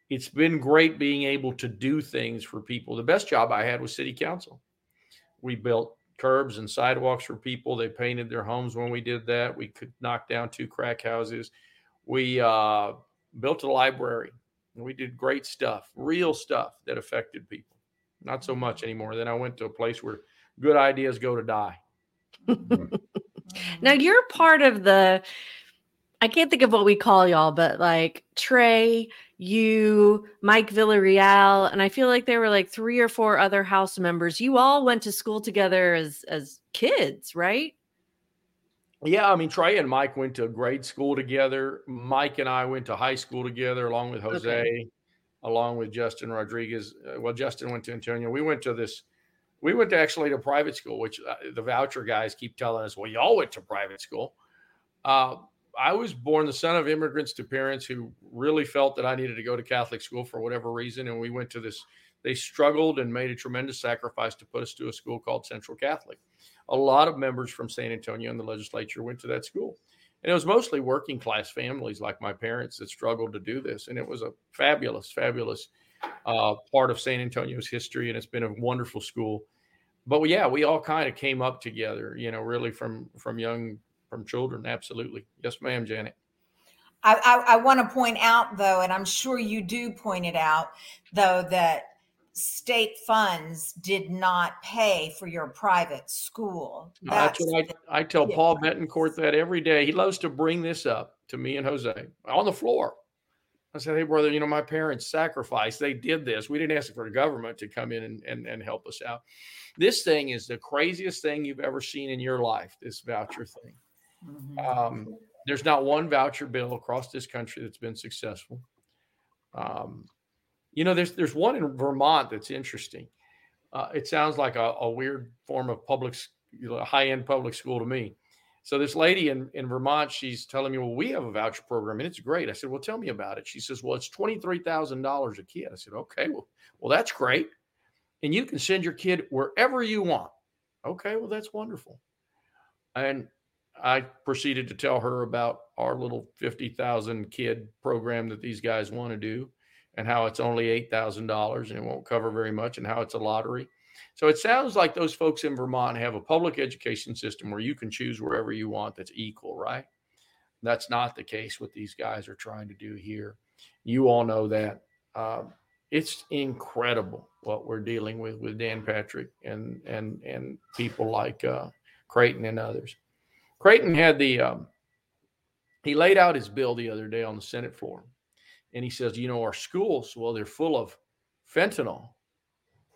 it's been great being able to do things for people. The best job I had was city council. We built curbs and sidewalks for people. They painted their homes when we did that. We could knock down two crack houses. We uh, built a library. We did great stuff, real stuff that affected people. Not so much mm-hmm. anymore. Then I went to a place where good ideas go to die. now you're part of the. I can't think of what we call y'all, but like Trey, you, Mike Villarreal, and I feel like there were like three or four other house members. You all went to school together as as kids, right? Yeah, I mean Trey and Mike went to grade school together. Mike and I went to high school together, along with Jose, Okay. Along with Justin Rodriguez. Uh, well, Justin went to Antonian. We went to this. We went to actually to private school, which uh, the voucher guys keep telling us. Well, y'all went to private school. Uh, I was born the son of immigrants to parents who really felt that I needed to go to Catholic school for whatever reason, and we went to this. They struggled and made a tremendous sacrifice to put us to a school called Central Catholic. A lot of members from San Antonio in the legislature went to that school, and it was mostly working class families like my parents that struggled to do this, and it was a fabulous, fabulous uh, part of San Antonio's history, and it's been a wonderful school. But yeah, we all kind of came up together, you know, really from from young from children. Absolutely, yes, ma'am, Janet. I, I, I want to point out, though, and I'm sure you do point it out, though, that state funds did not pay for your private school. That's, That's what I, I tell Paul Bettencourt that every day. He loves to bring this up to me and Jose on the floor. I said, Hey, brother, you know, my parents sacrificed. They did this. We didn't ask for the government to come in and, and, and help us out. This thing is the craziest thing you've ever seen in your life, this voucher thing. Mm-hmm. Um, there's not one voucher bill across this country that's been successful. Um, you know, there's there's one in Vermont that's interesting. Uh, it sounds like a, a, weird form of public, you know, high end public school to me. So this lady in, in Vermont, she's telling me, well, we have a voucher program and it's great. I said, well, tell me about it. She says, well, it's $23,000 a kid. I said, okay, well, well, that's great. And you can send your kid wherever you want. Okay, well, that's wonderful. And I proceeded to tell her about our little 50,000 kid program that these guys want to do and how it's only $8,000 and it won't cover very much and how it's a lottery. So it sounds like those folks in Vermont have a public education system where you can choose wherever you want that's equal, right? That's not the case what these guys are trying to do here. You all know that. Um, it's incredible what we're dealing with with Dan Patrick and and and people like uh, Creighton and others. Creighton had the um, he laid out his bill the other day on the Senate floor, and he says, you know, our schools, well, they're full of fentanyl,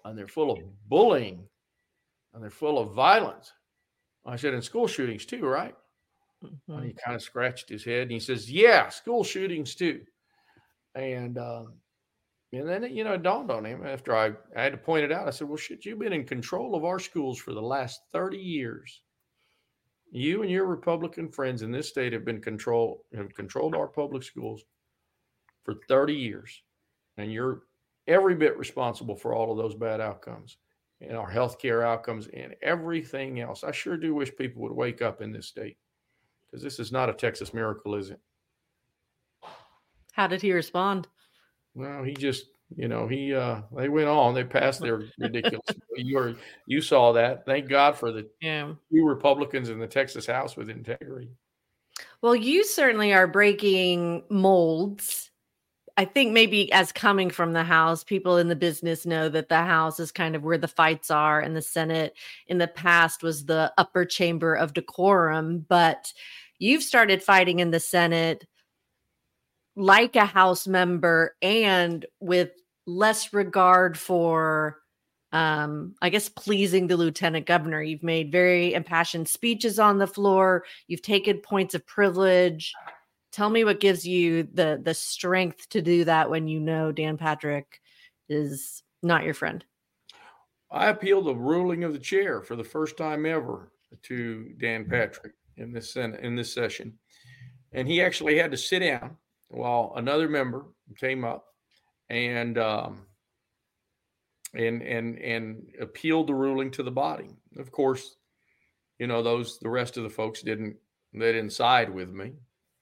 and they're full of bullying, and they're full of violence. I said, and school shootings too, right? Mm-hmm. And he kind of scratched his head and he says, yeah, school shootings too. And um, and then it, you know, it dawned on him after I, I had to point it out. I said, Well, shit, you've been in control of our schools for the last 30 years. You and your Republican friends in this state have been control have controlled our public schools for 30 years. And you're every bit responsible for all of those bad outcomes and our healthcare outcomes and everything else. I sure do wish people would wake up in this state because this is not a Texas miracle, is it? How did he respond? Well, he just, you know, he uh they went on, they passed their ridiculous. you were you saw that. Thank God for the yeah. few Republicans in the Texas House with integrity. Well, you certainly are breaking molds I think maybe as coming from the House, people in the business know that the House is kind of where the fights are, and the Senate in the past was the upper chamber of decorum. But you've started fighting in the Senate like a House member and with less regard for um, I guess pleasing the lieutenant governor. You've made very impassioned speeches on the floor. You've taken points of privilege. Tell me what gives you the the strength to do that when you know Dan Patrick is not your friend. I appealed the ruling of the chair for the first time ever to Dan Patrick in this sen- in this session, and he actually had to sit down while another member came up and um, and and and appealed the ruling to the body. Of course, you know those the rest of the folks didn't they didn't side with me.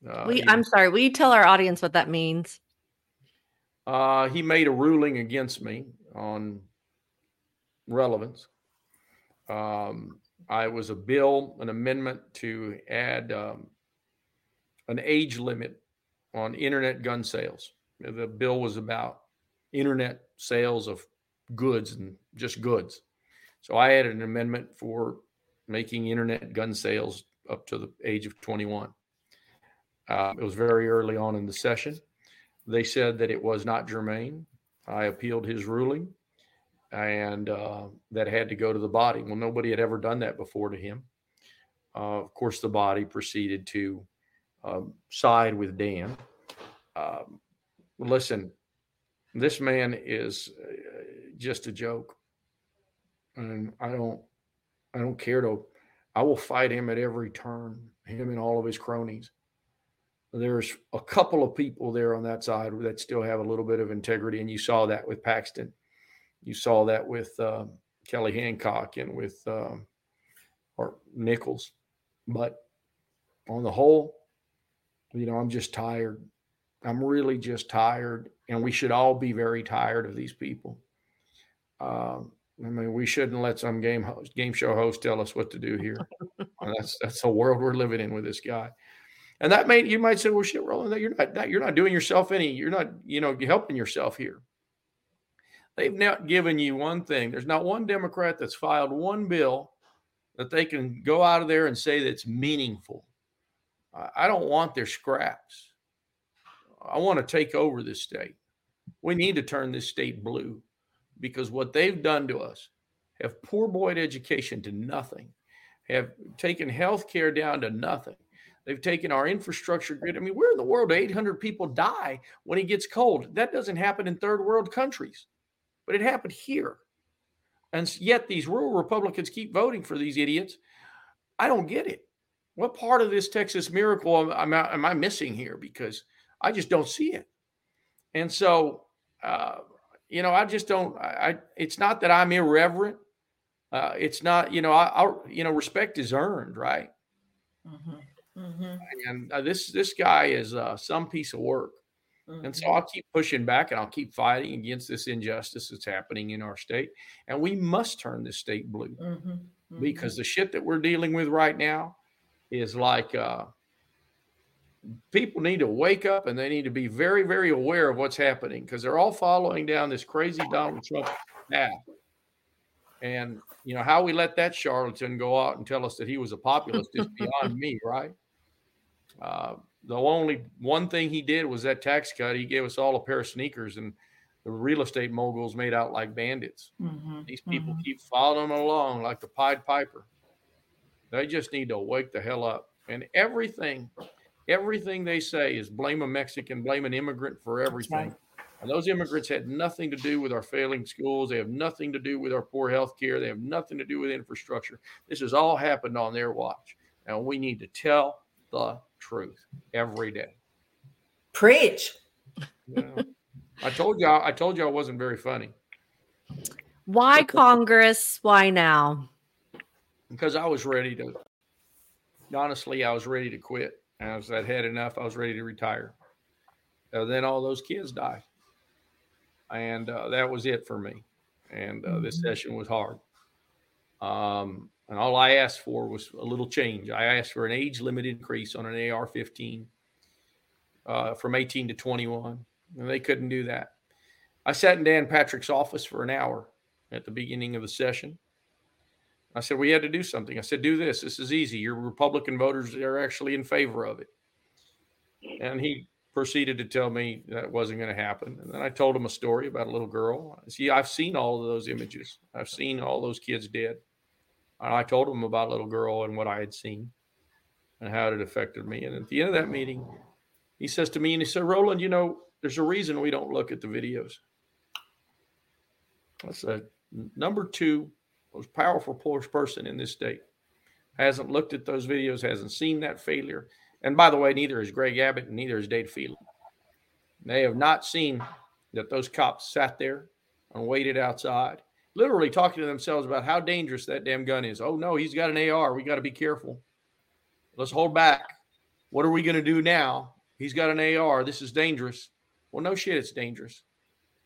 Uh, we, I'm sorry. Will you tell our audience what that means? Uh, he made a ruling against me on relevance. Um, I was a bill, an amendment to add um, an age limit on internet gun sales. The bill was about internet sales of goods and just goods. So I added an amendment for making internet gun sales up to the age of 21. Uh, it was very early on in the session. They said that it was not germane. I appealed his ruling and uh, that had to go to the body. Well, nobody had ever done that before to him. Uh, of course, the body proceeded to um, side with Dan. Um, listen, this man is uh, just a joke, and I don't, I don't care to. I will fight him at every turn. Him and all of his cronies there's a couple of people there on that side that still have a little bit of integrity, and you saw that with Paxton. You saw that with um, Kelly Hancock and with um, or Nichols, but on the whole, you know, I'm just tired. I'm really just tired, and we should all be very tired of these people. Um, I mean, we shouldn't let some game host, game show host tell us what to do here. that's that's the world we're living in with this guy. And that may you might say, well, shit, Roland, you're not you're not doing yourself any, you're not, you know, helping yourself here. They've not given you one thing. There's not one Democrat that's filed one bill that they can go out of there and say that's meaningful. I don't want their scraps. I want to take over this state. We need to turn this state blue because what they've done to us have poor boyed education to nothing, have taken health care down to nothing. They've taken our infrastructure grid. I mean, where in the world do 800 people die when it gets cold? That doesn't happen in third world countries, but it happened here. And yet these rural Republicans keep voting for these idiots. I don't get it. What part of this Texas miracle am, I, am I missing here? Because I just don't see it. And so, uh, you know, I just don't. I, it's not that I'm irreverent. Uh, it's not, you know, I, I, you know, respect is earned, right? Mm-hmm. Mm-hmm. And uh, this this guy is uh, some piece of work. Mm-hmm. And so mm-hmm. I'll keep pushing back and I'll keep fighting against this injustice that's happening in our state. And we must turn this state blue mm-hmm. mm-hmm. because the shit that we're dealing with right now is like uh, people need to wake up and they need to be very, very aware of what's happening because they're all following down this crazy Donald Trump path. And you know how we let that charlatan go out and tell us that he was a populist is beyond me, right? Uh, the only one thing he did was that tax cut. He gave us all a pair of sneakers, and the real estate moguls made out like bandits. Mm-hmm. These people mm-hmm. keep following along like the Pied Piper. They just need to wake the hell up. And everything, everything they say is blame a Mexican, blame an immigrant for everything. Right. And those immigrants had nothing to do with our failing schools. They have nothing to do with our poor health care. They have nothing to do with infrastructure. This has all happened on their watch. And we need to tell the truth every day. Preach. Yeah. I told you I told you I wasn't very funny. Why Congress? Why now? Because I was ready to honestly, I was ready to quit. I was I'd had enough. I was ready to retire. Uh, then all those kids died. And uh, that was it for me. And uh, this mm-hmm. session was hard. Um, and all I asked for was a little change. I asked for an age limit increase on an AR 15 uh, from 18 to 21, and they couldn't do that. I sat in Dan Patrick's office for an hour at the beginning of the session. I said, We had to do something. I said, Do this. This is easy. Your Republican voters are actually in favor of it. And he proceeded to tell me that wasn't going to happen. And then I told him a story about a little girl. See, I've seen all of those images, I've seen all those kids dead. And I told him about little girl and what I had seen and how it affected me. And at the end of that meeting, he says to me, and he said, Roland, you know, there's a reason we don't look at the videos. I said, number two most powerful person in this state hasn't looked at those videos, hasn't seen that failure. And by the way, neither is Greg Abbott and neither is Dade Phelan. They have not seen that those cops sat there and waited outside literally talking to themselves about how dangerous that damn gun is. Oh no, he's got an AR. We got to be careful. Let's hold back. What are we going to do now? He's got an AR. This is dangerous. Well, no shit, it's dangerous.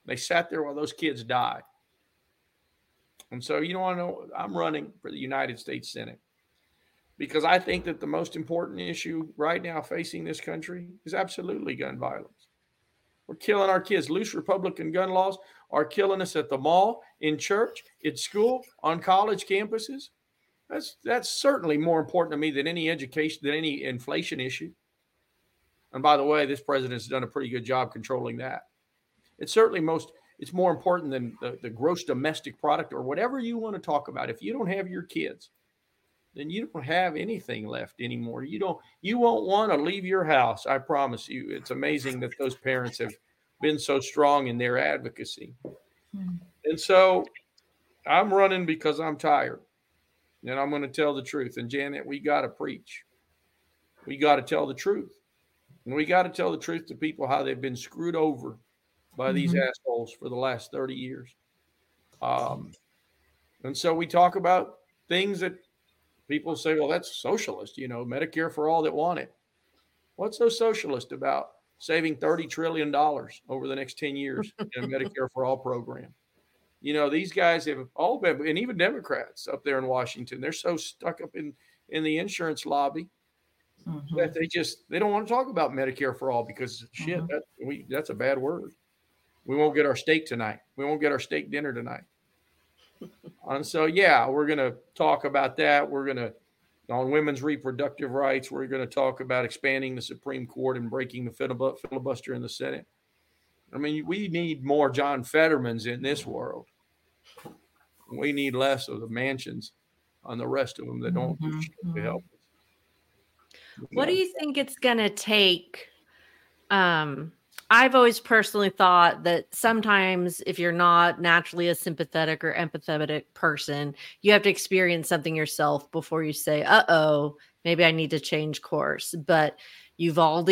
They sat there while those kids died. And so, you know, I know I'm running for the United States Senate because I think that the most important issue right now facing this country is absolutely gun violence. We're killing our kids. Loose Republican gun laws are killing us at the mall, in church, at school, on college campuses. That's that's certainly more important to me than any education, than any inflation issue. And by the way, this president's done a pretty good job controlling that. It's certainly most it's more important than the, the gross domestic product or whatever you want to talk about. If you don't have your kids, then you don't have anything left anymore. You don't you won't want to leave your house. I promise you. It's amazing that those parents have been so strong in their advocacy. Hmm. And so I'm running because I'm tired. And I'm going to tell the truth. And Janet, we got to preach. We got to tell the truth. And we got to tell the truth to people how they've been screwed over by mm-hmm. these assholes for the last 30 years. Um, and so we talk about things that people say, well, that's socialist, you know, Medicare for all that want it. What's so socialist about saving $30 trillion over the next 10 years in a Medicare for all program? You know, these guys have all been, and even Democrats up there in Washington, they're so stuck up in, in the insurance lobby mm-hmm. that they just they don't want to talk about Medicare for all because shit, mm-hmm. that, we that's a bad word. We won't get our steak tonight. We won't get our steak dinner tonight. and so, yeah, we're going to talk about that. We're going to on women's reproductive rights. We're going to talk about expanding the Supreme Court and breaking the filibuster in the Senate. I mean, we need more John Fettermans in this world. We need less of the Manchins on the rest of them that don't mm-hmm. to mm-hmm. help us. What yeah. do you think it's going to take? Um, I've always personally thought that sometimes if you're not naturally a sympathetic or empathetic person, you have to experience something yourself before you say, uh oh, maybe I need to change course. But Uvalde,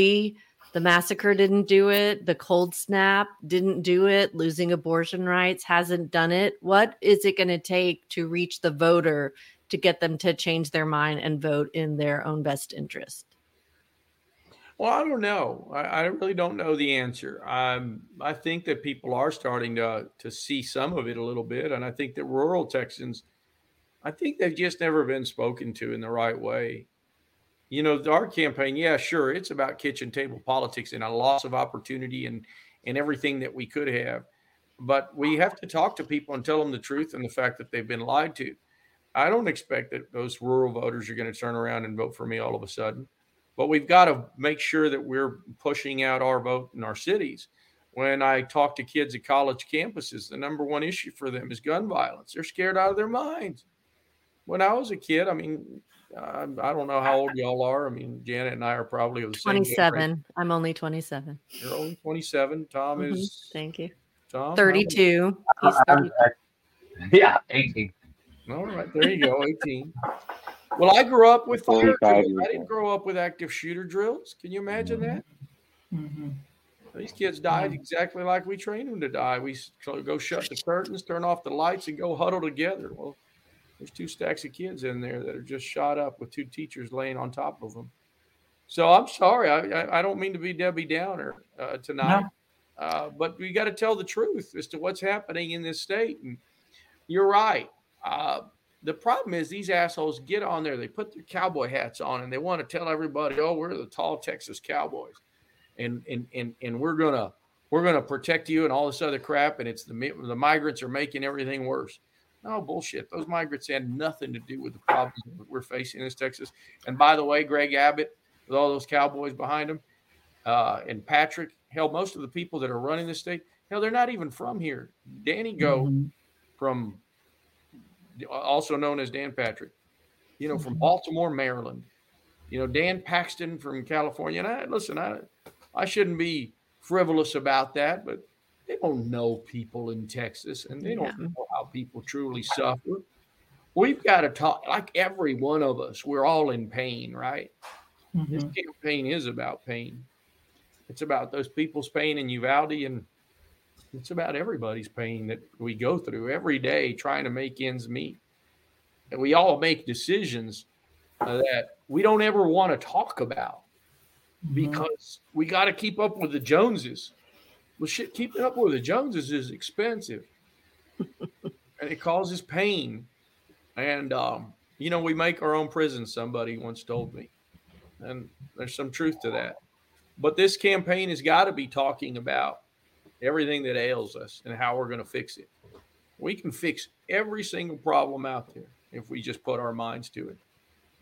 the massacre didn't do it. The cold snap didn't do it. Losing abortion rights hasn't done it. What is it going to take to reach the voter to get them to change their mind and vote in their own best interest? Well, I don't know. I, I really don't know the answer. Um, I think that people are starting to to see some of it a little bit, and I think that rural Texans, I think they've just never been spoken to in the right way. You know, our campaign, yeah, sure, it's about kitchen table politics and a loss of opportunity and and everything that we could have, but we have to talk to people and tell them the truth and the fact that they've been lied to. I don't expect that those rural voters are going to turn around and vote for me all of a sudden. But we've got to make sure that we're pushing out our vote in our cities. When I talk to kids at college campuses, the number one issue for them is gun violence. They're scared out of their minds. When I was a kid, I mean, I, I don't know how old y'all are. I mean, Janet and I are probably the 27. I'm only 27. You're only 27. Tom mm-hmm. is. Thank you. Tom? 32. He's 32. Yeah, 18. All right. There you go. 18. Well, I grew up with fire drills. I didn't grow up with active shooter drills. Can you imagine mm-hmm. that? Mm-hmm. These kids died exactly like we trained them to die. We go shut the curtains, turn off the lights, and go huddle together. Well, there's two stacks of kids in there that are just shot up with two teachers laying on top of them. So I'm sorry. I, I don't mean to be Debbie Downer uh, tonight, no. uh, but we got to tell the truth as to what's happening in this state. And you're right. Uh, the problem is these assholes get on there, they put their cowboy hats on, and they want to tell everybody, "Oh, we're the tall Texas Cowboys, and and and and we're gonna we're gonna protect you and all this other crap." And it's the the migrants are making everything worse. No bullshit. Those migrants had nothing to do with the problems that we're facing in Texas. And by the way, Greg Abbott with all those cowboys behind him, uh, and Patrick, hell, most of the people that are running the state, hell, they're not even from here. Danny Go mm-hmm. from also known as Dan Patrick, you know, from. Baltimore, Maryland. You know, Dan Paxton from California. And I listen, I I shouldn't be frivolous about that, but they don't know people in Texas and they don't know how people truly suffer. We've got to talk like every one of us, we're all in pain, right? Mm-hmm. This campaign is about pain. It's about those people's pain in Uvalde and it's about everybody's pain that we go through every day trying to make ends meet. And we all make decisions uh, that we don't ever want to talk about mm-hmm. because we got to keep up with the Joneses. Well, shit, keeping up with the Joneses is expensive and it causes pain. And, um, you know, we make our own prison, somebody once told me. And there's some truth to that. But this campaign has got to be talking about everything that ails us and how we're going to fix it. We can fix every single problem out there if we just put our minds to it.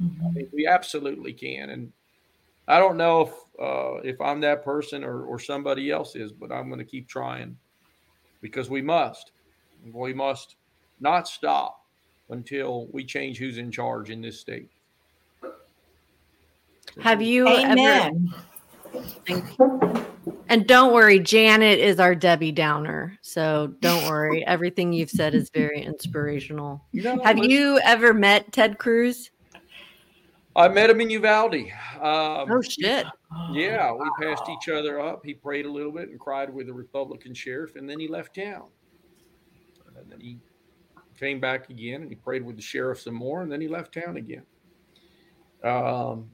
Mm-hmm. we absolutely can. And I don't know if uh, if I'm that person or, or somebody else is, but I'm going to keep trying because we must. We must not stop until we change who's in charge in this state. Have you Amen. ever? And don't worry, Janet is our Debbie Downer. So don't worry. Everything you've said is very inspirational. You know, Have you ever met Ted Cruz? I met him in Uvalde. Um, oh shit! Yeah, we passed each other up. He prayed a little bit and cried with the Republican sheriff, and then he left town. And then he came back again and he prayed with the sheriff some more, and then he left town again. Um,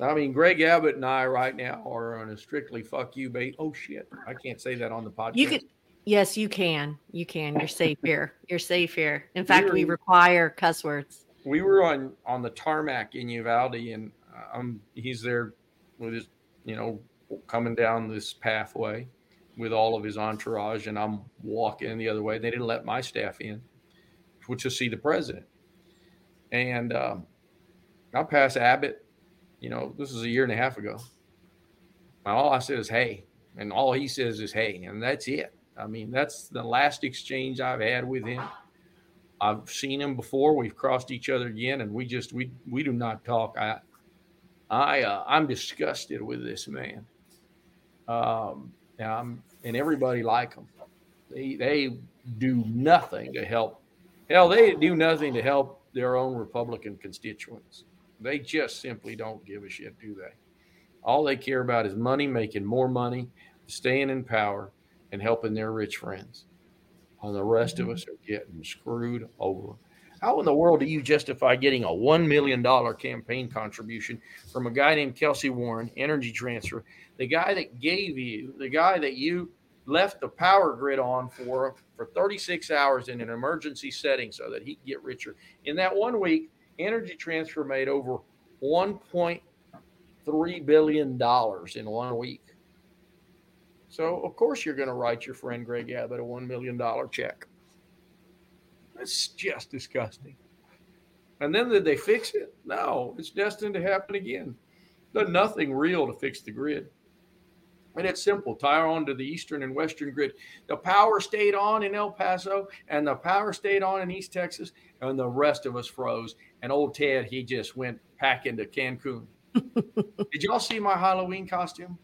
I mean, Greg Abbott and I right now are on a strictly fuck you bait. Oh shit, I can't say that on the podcast. You can, yes, you can. You can. You're safe here. You're safe here. In fact, we require cuss words. We were on on the tarmac in Uvalde, and um, he's there with his, you know, coming down this pathway with all of his entourage, and I'm walking the other way. They didn't let my staff in, which to see the president. And um, I pass Abbott you know, this is a year and a half ago. All I said is, hey. And all he says is, hey. And that's it. I mean, that's the last exchange I've had with him. I've seen him before. We've crossed each other again, and we just we we do not talk. I I uh, I'm disgusted with this man. Um, and, and everybody like him. They they do nothing to help. Hell, they do nothing to help their own Republican constituents. They just simply don't give a shit, do they? All they care about is money, making more money, staying in power, and helping their rich friends. And the rest of us are getting screwed over. How in the world do you justify getting a $1 million campaign contribution from a guy named Kelcy Warren, Energy Transfer, the guy that gave you, the guy that you left the power grid on for for 36 hours in an emergency setting so that he could get richer? In that one week, Energy Transfer made over $1.3 billion in one week. So, of course, you're going to write your friend Greg Abbott a $1 million check. That's just disgusting. And then did they fix it? No, it's destined to happen again. There's nothing real to fix the grid. And it's simple tie on to the eastern and western grid. The power stayed on in El Paso and the power stayed on in East Texas, and the rest of us froze. And old Ted, he just went packing to Cancun. did y'all see my Halloween costume?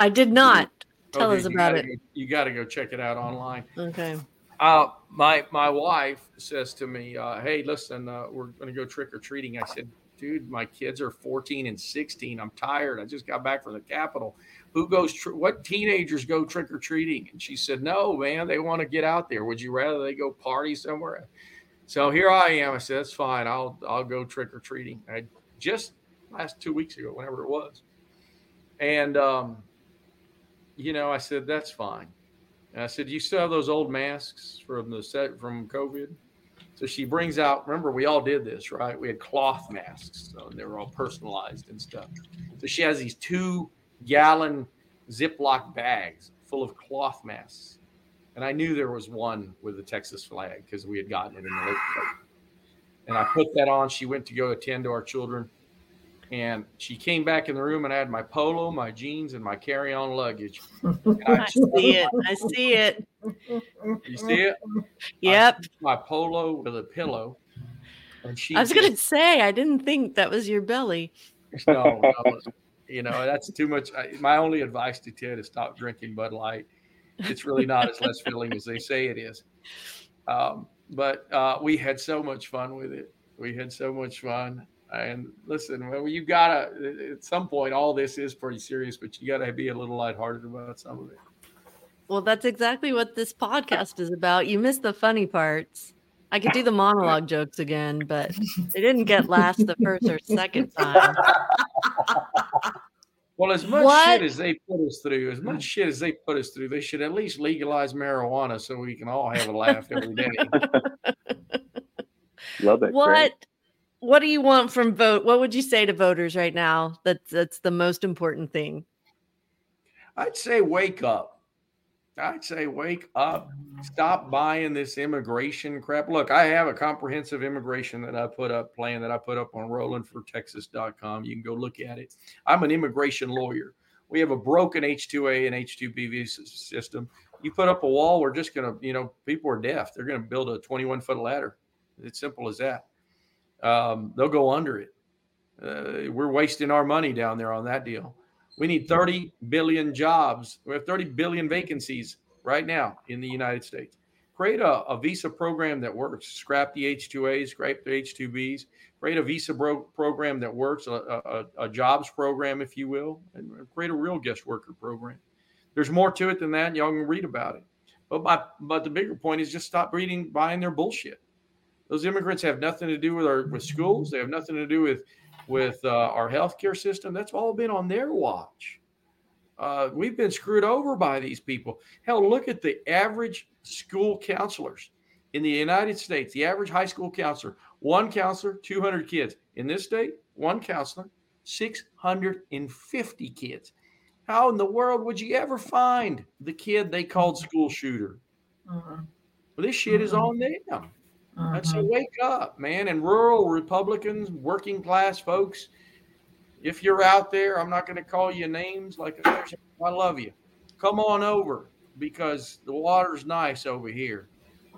I did not. Tell okay, us about it. You got to go check it out online. Okay. Uh, my my wife says to me, uh, "Hey, listen, uh, we're going to go trick or treating." I said, "Dude, my kids are 14 and 16. I'm tired. I just got back from the Capitol who goes tr- what teenagers go trick or treating and she said no man they want to get out there. Would you rather they go party somewhere? So here i am. I said that's fine. I'll i'll go trick or treating i just last two weeks ago whenever it was. And um you know i said that's fine. And i said you still have those old masks from the set from covid? So she brings out remember we all did this right? We had cloth masks so they were all personalized and stuff. So she has these two gallon Ziploc bags full of cloth masks. And I knew there was one with the Texas flag because we had gotten it in the lake. And I put that on. She went to go attend to our children. And she came back in the room and I had my polo, my jeans, and my carry on luggage. I, see it. I see it. You see it? Yep. my polo with a pillow. And she I was going to say, I didn't think that was your belly. No, no you know, that's too much. I, my only advice to Ted is stop drinking Bud Light. It's really not as less filling as they say it is. Um, but uh, we had so much fun with it. We had so much fun. And listen, well, you gotta at some point, all this is pretty serious, but you gotta be a little lighthearted about some of it. Well, that's exactly what this podcast is about. You missed the funny parts. I could do the monologue jokes again, but they didn't get last the first or second time. Well, as much what? shit as they put us through, as much mm. shit as they put us through, they should at least legalize marijuana so we can all have a laugh every day. Love it. What Great. what do you want from vote? What would you say to voters right now? That's that's the most important thing. I'd say wake up. I'd say wake up, stop buying this immigration crap. Look, I have a comprehensive immigration that I put up plan that I put up on rolandfortexas.com. You can go look at it. I'm an immigration lawyer. We have a broken H2A and H2B visa system. You put up a wall, we're just going to, you know, people are deaf. They're going to build a 21 foot ladder. It's simple as that. Um, they'll go under it. Uh, we're wasting our money down there on that deal. We need 30 billion jobs. We have 30 billion vacancies right now in the United States. create a, a visa program that works. Scrap the H-2As, scrap the H-2Bs. Create a visa bro- program that works, a, a, a, jobs program, if you will, and create a real guest worker program. There's more to it than that. Y'all can read about it. But my, but the bigger point is just stop reading, buying their bullshit. Those immigrants have nothing to do with our with schools. They have nothing to do with with uh, our healthcare system. That's all been on their watch. Uh, we've been screwed over by these people. Hell, look at the average school counselors in the United States. The average high school counselor, one counselor, 200 kids. In this state, one counselor, 650 kids. How in the world would you ever find the kid they called school shooter? Uh-huh. Well, this shit uh-huh. is on them. And so wake up, man. And rural Republicans, working class folks, if you're out there, I'm not going to call you names like I love you. Come on over because the water's nice over here.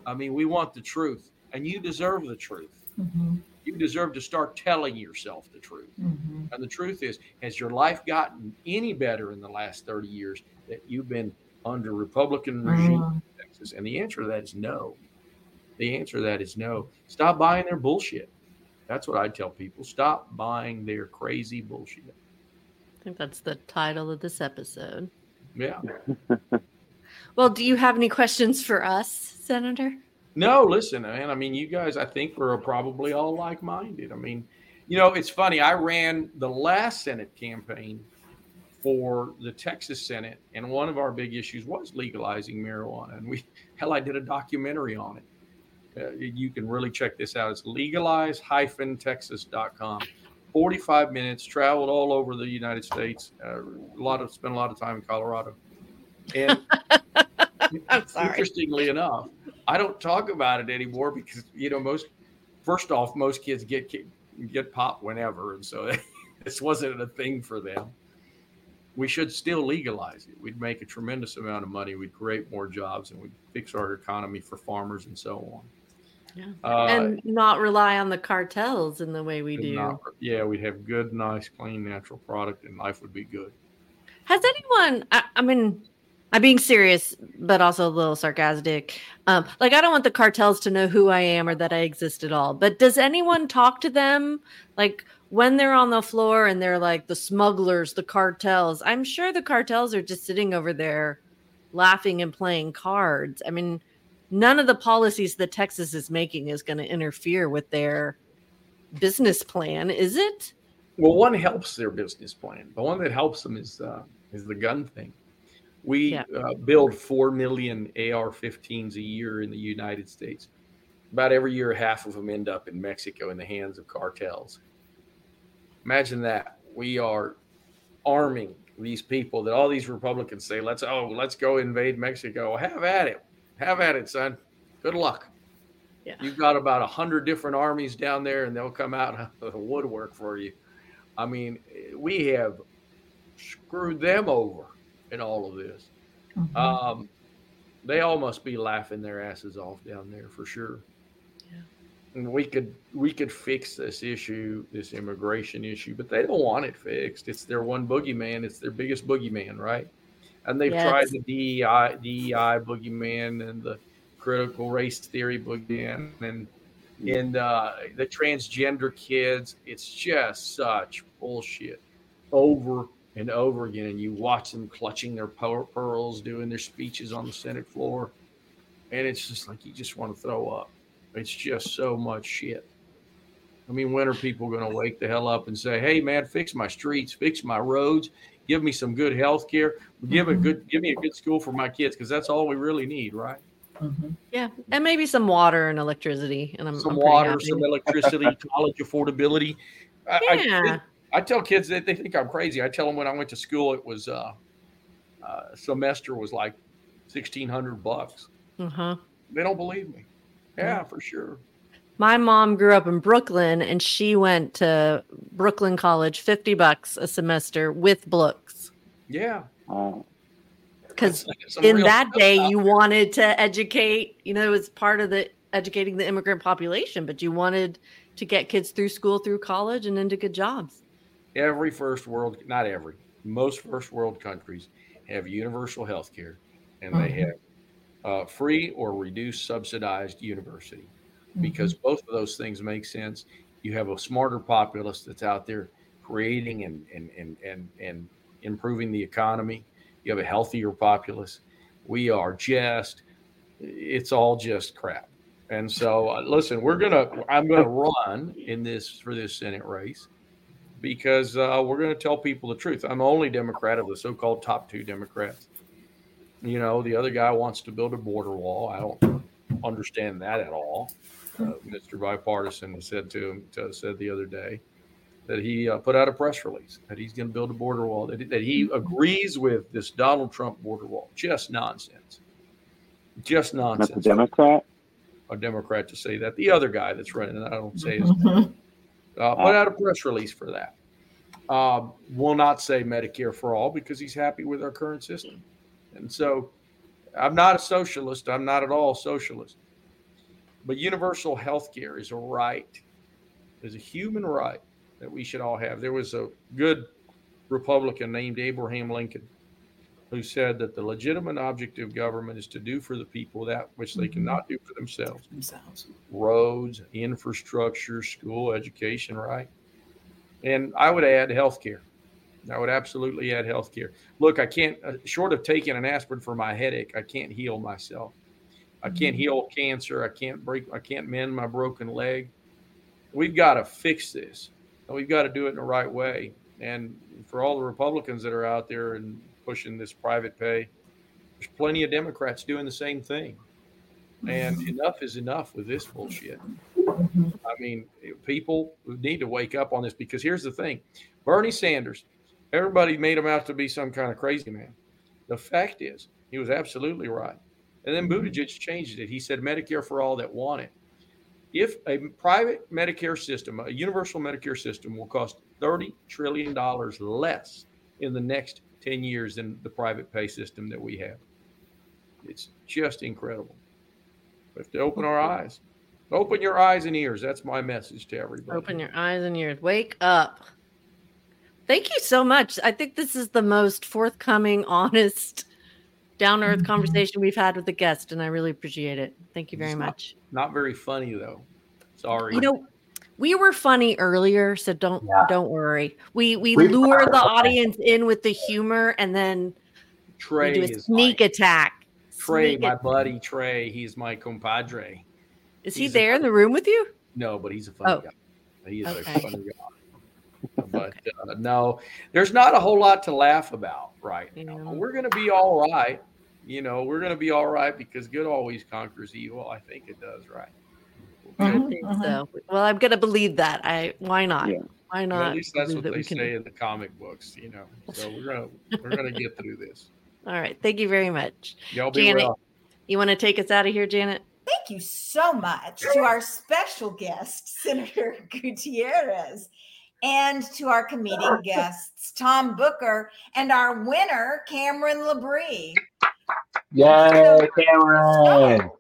I mean, we want the truth, and you deserve the truth. Mm-hmm. You deserve to start telling yourself the truth. Mm-hmm. And the truth is, has your life gotten any better in the last 30 years that you've been under Republican regime mm-hmm. in Texas? And the answer to that is no. The answer to that is no. Stop buying their bullshit. That's what I tell people. Stop buying their crazy bullshit. I think that's the title of this episode. Yeah. well, do you have any questions for us, Senator? No, listen, man. I mean, you guys, I think we're probably all like minded. I mean, you know, it's funny. I ran the last Senate campaign for the Texas Senate, and one of our big issues was legalizing marijuana. And we, hell, I did a documentary on it. Uh, you can really check this out. It's legalize-texas.com. 45 minutes, traveled all over the United States. Uh, a lot of spent a lot of time in Colorado. And interestingly enough, I don't talk about it anymore because you know most. First off, most kids get get pop whenever, and so this wasn't a thing for them. We should still legalize it. We'd make a tremendous amount of money. We'd create more jobs, and we'd fix our economy for farmers and so on. Yeah. Uh, and not rely on the cartels in the way we do. Not, yeah, we'd have good, nice, clean, natural product, and life would be good. Has anyone? I, I mean, I'm being serious, but also a little sarcastic. Um, like, I don't want the cartels to know who I am or that I exist at all. But does anyone talk to them? Like, when they're on the floor and they're like the smugglers, the cartels, I'm sure the cartels are just sitting over there laughing and playing cards. I mean, none of the policies that Texas is making is going to interfere with their business plan, is it? Well, one helps their business plan. The one that helps them is uh, is the gun thing. We yeah. uh, build four million AR-15s a year in the United States. About every year, half of them end up in Mexico in the hands of cartels. Imagine that we are arming these people that all these Republicans say, "Let's oh, let's go invade Mexico." Have at it have at it, son. Good luck. Yeah. You've got about a hundred different armies down there, and they'll come out of the woodwork for you. I mean, we have screwed them over in all of this. Mm-hmm. Um, they all must be laughing their asses off down there for sure. Yeah. And we could we could fix this issue, this immigration issue, but they don't want it fixed. It's their one boogeyman. It's their biggest boogeyman, right? And they've yes. tried the DEI, DEI boogeyman and the critical race theory boogeyman and and uh, the transgender kids. It's just such bullshit over and over again. And you watch them clutching their pearls, doing their speeches on the Senate floor, and it's just like you just want to throw up. It's just so much shit. I mean, when are people going to wake the hell up and say, "Hey, man, fix my streets, fix my roads, give me some good health care, give a mm-hmm. good, give me a good school for my kids, because that's all we really need, right? Mm-hmm. Yeah, and maybe some water and electricity, and I'm some I'm water, some electricity, college affordability. I, yeah. I, I, tell kids that they think I'm crazy. I tell them when I went to school, it was uh, uh semester was like sixteen hundred bucks. Uh-huh. They don't believe me. Yeah, for sure. My mom grew up in Brooklyn and she went to Brooklyn College, 50 bucks a semester with books. Yeah. Because in that day, you there. wanted to educate, you know, it was part of the educating the immigrant population, but you wanted to get kids through school, through college, and into good jobs. Every first world, not every, most first world countries have universal health care and mm-hmm. they have uh, free or reduced subsidized university because mm-hmm. both of those things make sense. You have a smarter populace that's out there creating and, and, and, and, and improving the economy. You have a healthier populace. We are just, it's all just crap. And so, uh, listen, we're gonna. I'm gonna run in this for this Senate race because uh, we're gonna tell people the truth. I'm the only Democrat of the so-called top two Democrats. You know, the other guy wants to build a border wall. I don't understand that at all. Uh, Mr. Bipartisan said to him to, said the other day that he uh, put out a press release that he's going to build a border wall that, that he agrees with this Donald Trump border wall. Just nonsense. Just nonsense. That's a Democrat a Democrat to say that. The other guy that's running, I don't say his name, uh, put out a press release for that. Uh, will not say Medicare for all because he's happy with our current system. And so I'm not a socialist. I'm not at all a socialist. But universal health care is a right, is a human right that we should all have. There was a good Republican named Abraham Lincoln who said that the legitimate object of government is to do for the people that which they mm-hmm. cannot do for themselves. themselves. Roads, infrastructure, school, education, right? And I would add healthcare. I would absolutely add healthcare. Look, I can't, uh, short of taking an aspirin for my headache, I can't heal myself. I can't mm-hmm. heal cancer. I can't break, I can't mend my broken leg. We've got to fix this. We've got to do it in the right way. And for all the Republicans that are out there and pushing this private pay. There's plenty of Democrats doing the same thing. And mm-hmm. enough is enough with this bullshit. Mm-hmm. I mean, people need to wake up on this because here's the thing Bernie Sanders, everybody made him out to be some kind of crazy man. The fact is, he was absolutely right. And then mm-hmm. Buttigieg changed it. He said Medicare for all that want it. If a private Medicare system, a universal Medicare system, will cost $30 trillion less in the next 10 years than the private pay system that we have. It's just incredible. We have to open our eyes. Open your eyes and ears. That's my message to everybody. Open your eyes and ears. Wake up. Thank you so much. I think this is the most forthcoming, honest, down earth mm-hmm. conversation we've had with the guest, and I really appreciate it. Thank you very much. Not, very funny, though. Sorry. You know, we were funny earlier, so don't yeah. don't worry. We we, we lure the audience in with the humor, and then Trey do a sneak attack. Trey, sneak my attack. buddy Trey, he's my compadre. Is he's he there in the room with you? No, but he's a funny oh. guy. He is okay. a funny guy. but uh, no, there's not a whole lot to laugh about right yeah. now. We're going to be all right. You know, we're going to be all right because good always conquers evil. I think it does, right? Mm-hmm. So, well, I'm gonna believe that. I why not? Yeah. Why not? Well, at least that's what that they can... say in the comic books, you know. So we're gonna we're gonna get through this. All right. Thank you very much. Y'all be Janet, well. You want to take us out of here, Janet? Thank you so much to our special guest, Senator Gutierrez, and to our comedian guests, Tom Booker, and our winner, Cameron La Brie. Yay, Cameron!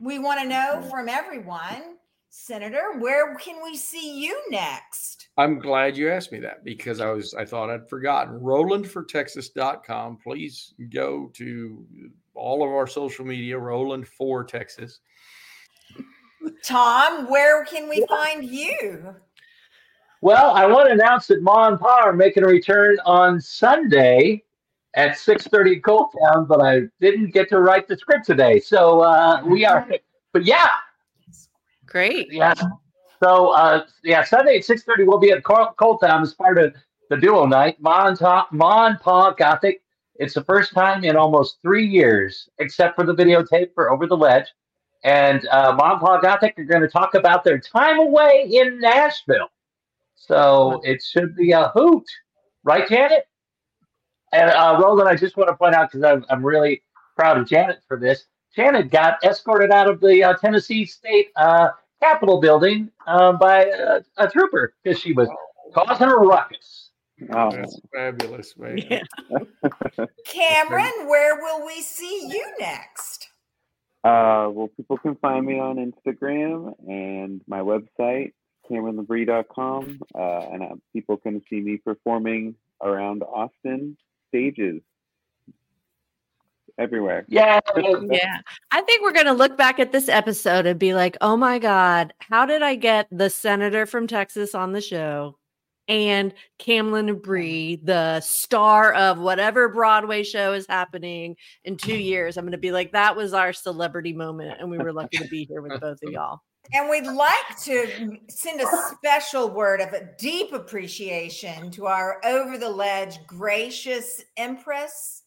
we want to know from everyone, Senator, where can we see you next? I'm glad you asked me that because I was I thought I'd forgotten. RolandForTexas.com. Please go to all of our social media, Roland for Texas. Tom, where can we find you? Well, I want to announce that Ma and Pa are making a return on Sunday at 6.30 ColdTowne, but I didn't get to write the script today. So uh, we are, but yeah. Great. Yeah. So uh, yeah, Sunday at 6.30 we'll be at ColdTowne as part of the duo night. Mon, Ta- and Pa Gothic. It's the first time in almost three years, except for the videotape for Over the Ledge. And uh, and Pa Gothic are going to talk about their time away in Nashville. So it should be a hoot. Right, Janet? And uh, Roland, I just want to point out because I'm, I'm really proud of Janet for this. Janet got escorted out of the uh, Tennessee State uh, Capitol building uh, by a, a trooper because she was causing a ruckus. Oh, that's fabulous, man. Yeah. Cameron, where will we see you next? Uh, well, people can find me on Instagram and my website, CameronLabrie.com. Uh, and uh, people can see me performing around Austin stages everywhere. Yeah. yeah. I think we're going to look back at this episode and be like, oh my God, how did I get the senator from Texas on the show? And Camlin Brie, the star of whatever Broadway show is happening in two years. I'm going to be like, that was our celebrity moment. And we were lucky to be here with both of y'all. And we'd like to send a special word of a deep appreciation to our over the ledge gracious empress,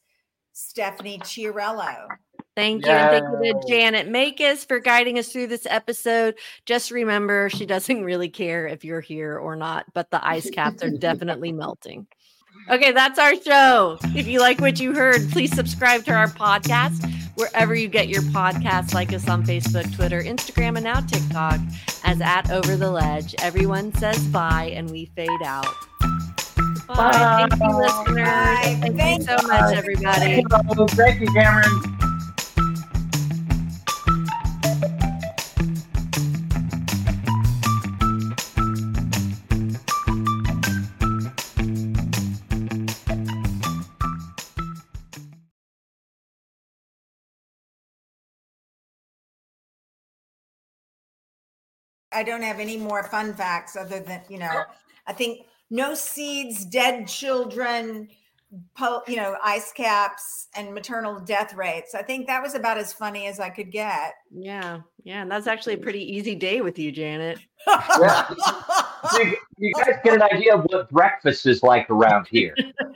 Stephanie Chiarello. Thank you. And thank you to Janet Makis for guiding us through this episode. Just remember, she doesn't really care if you're here or not, but the ice caps are definitely melting. Okay, that's our show. If you like what you heard, please subscribe to our podcast wherever you get your podcasts. Like us on Facebook, Twitter, Instagram, and now TikTok as at Over the Ledge. Everyone says bye, and we fade out. Bye. bye. Thank you, listeners. Bye. Thank, Thank you so much, everybody. Thank you, Cameron. I don't have any more fun facts other than, you know, I think no seeds, dead children, you know, ice caps and maternal death rates. I think that was about as funny as I could get. Yeah. Yeah. And that's actually a pretty easy day with you, Janet. yeah. you, you guys get an idea of what breakfast is like around here.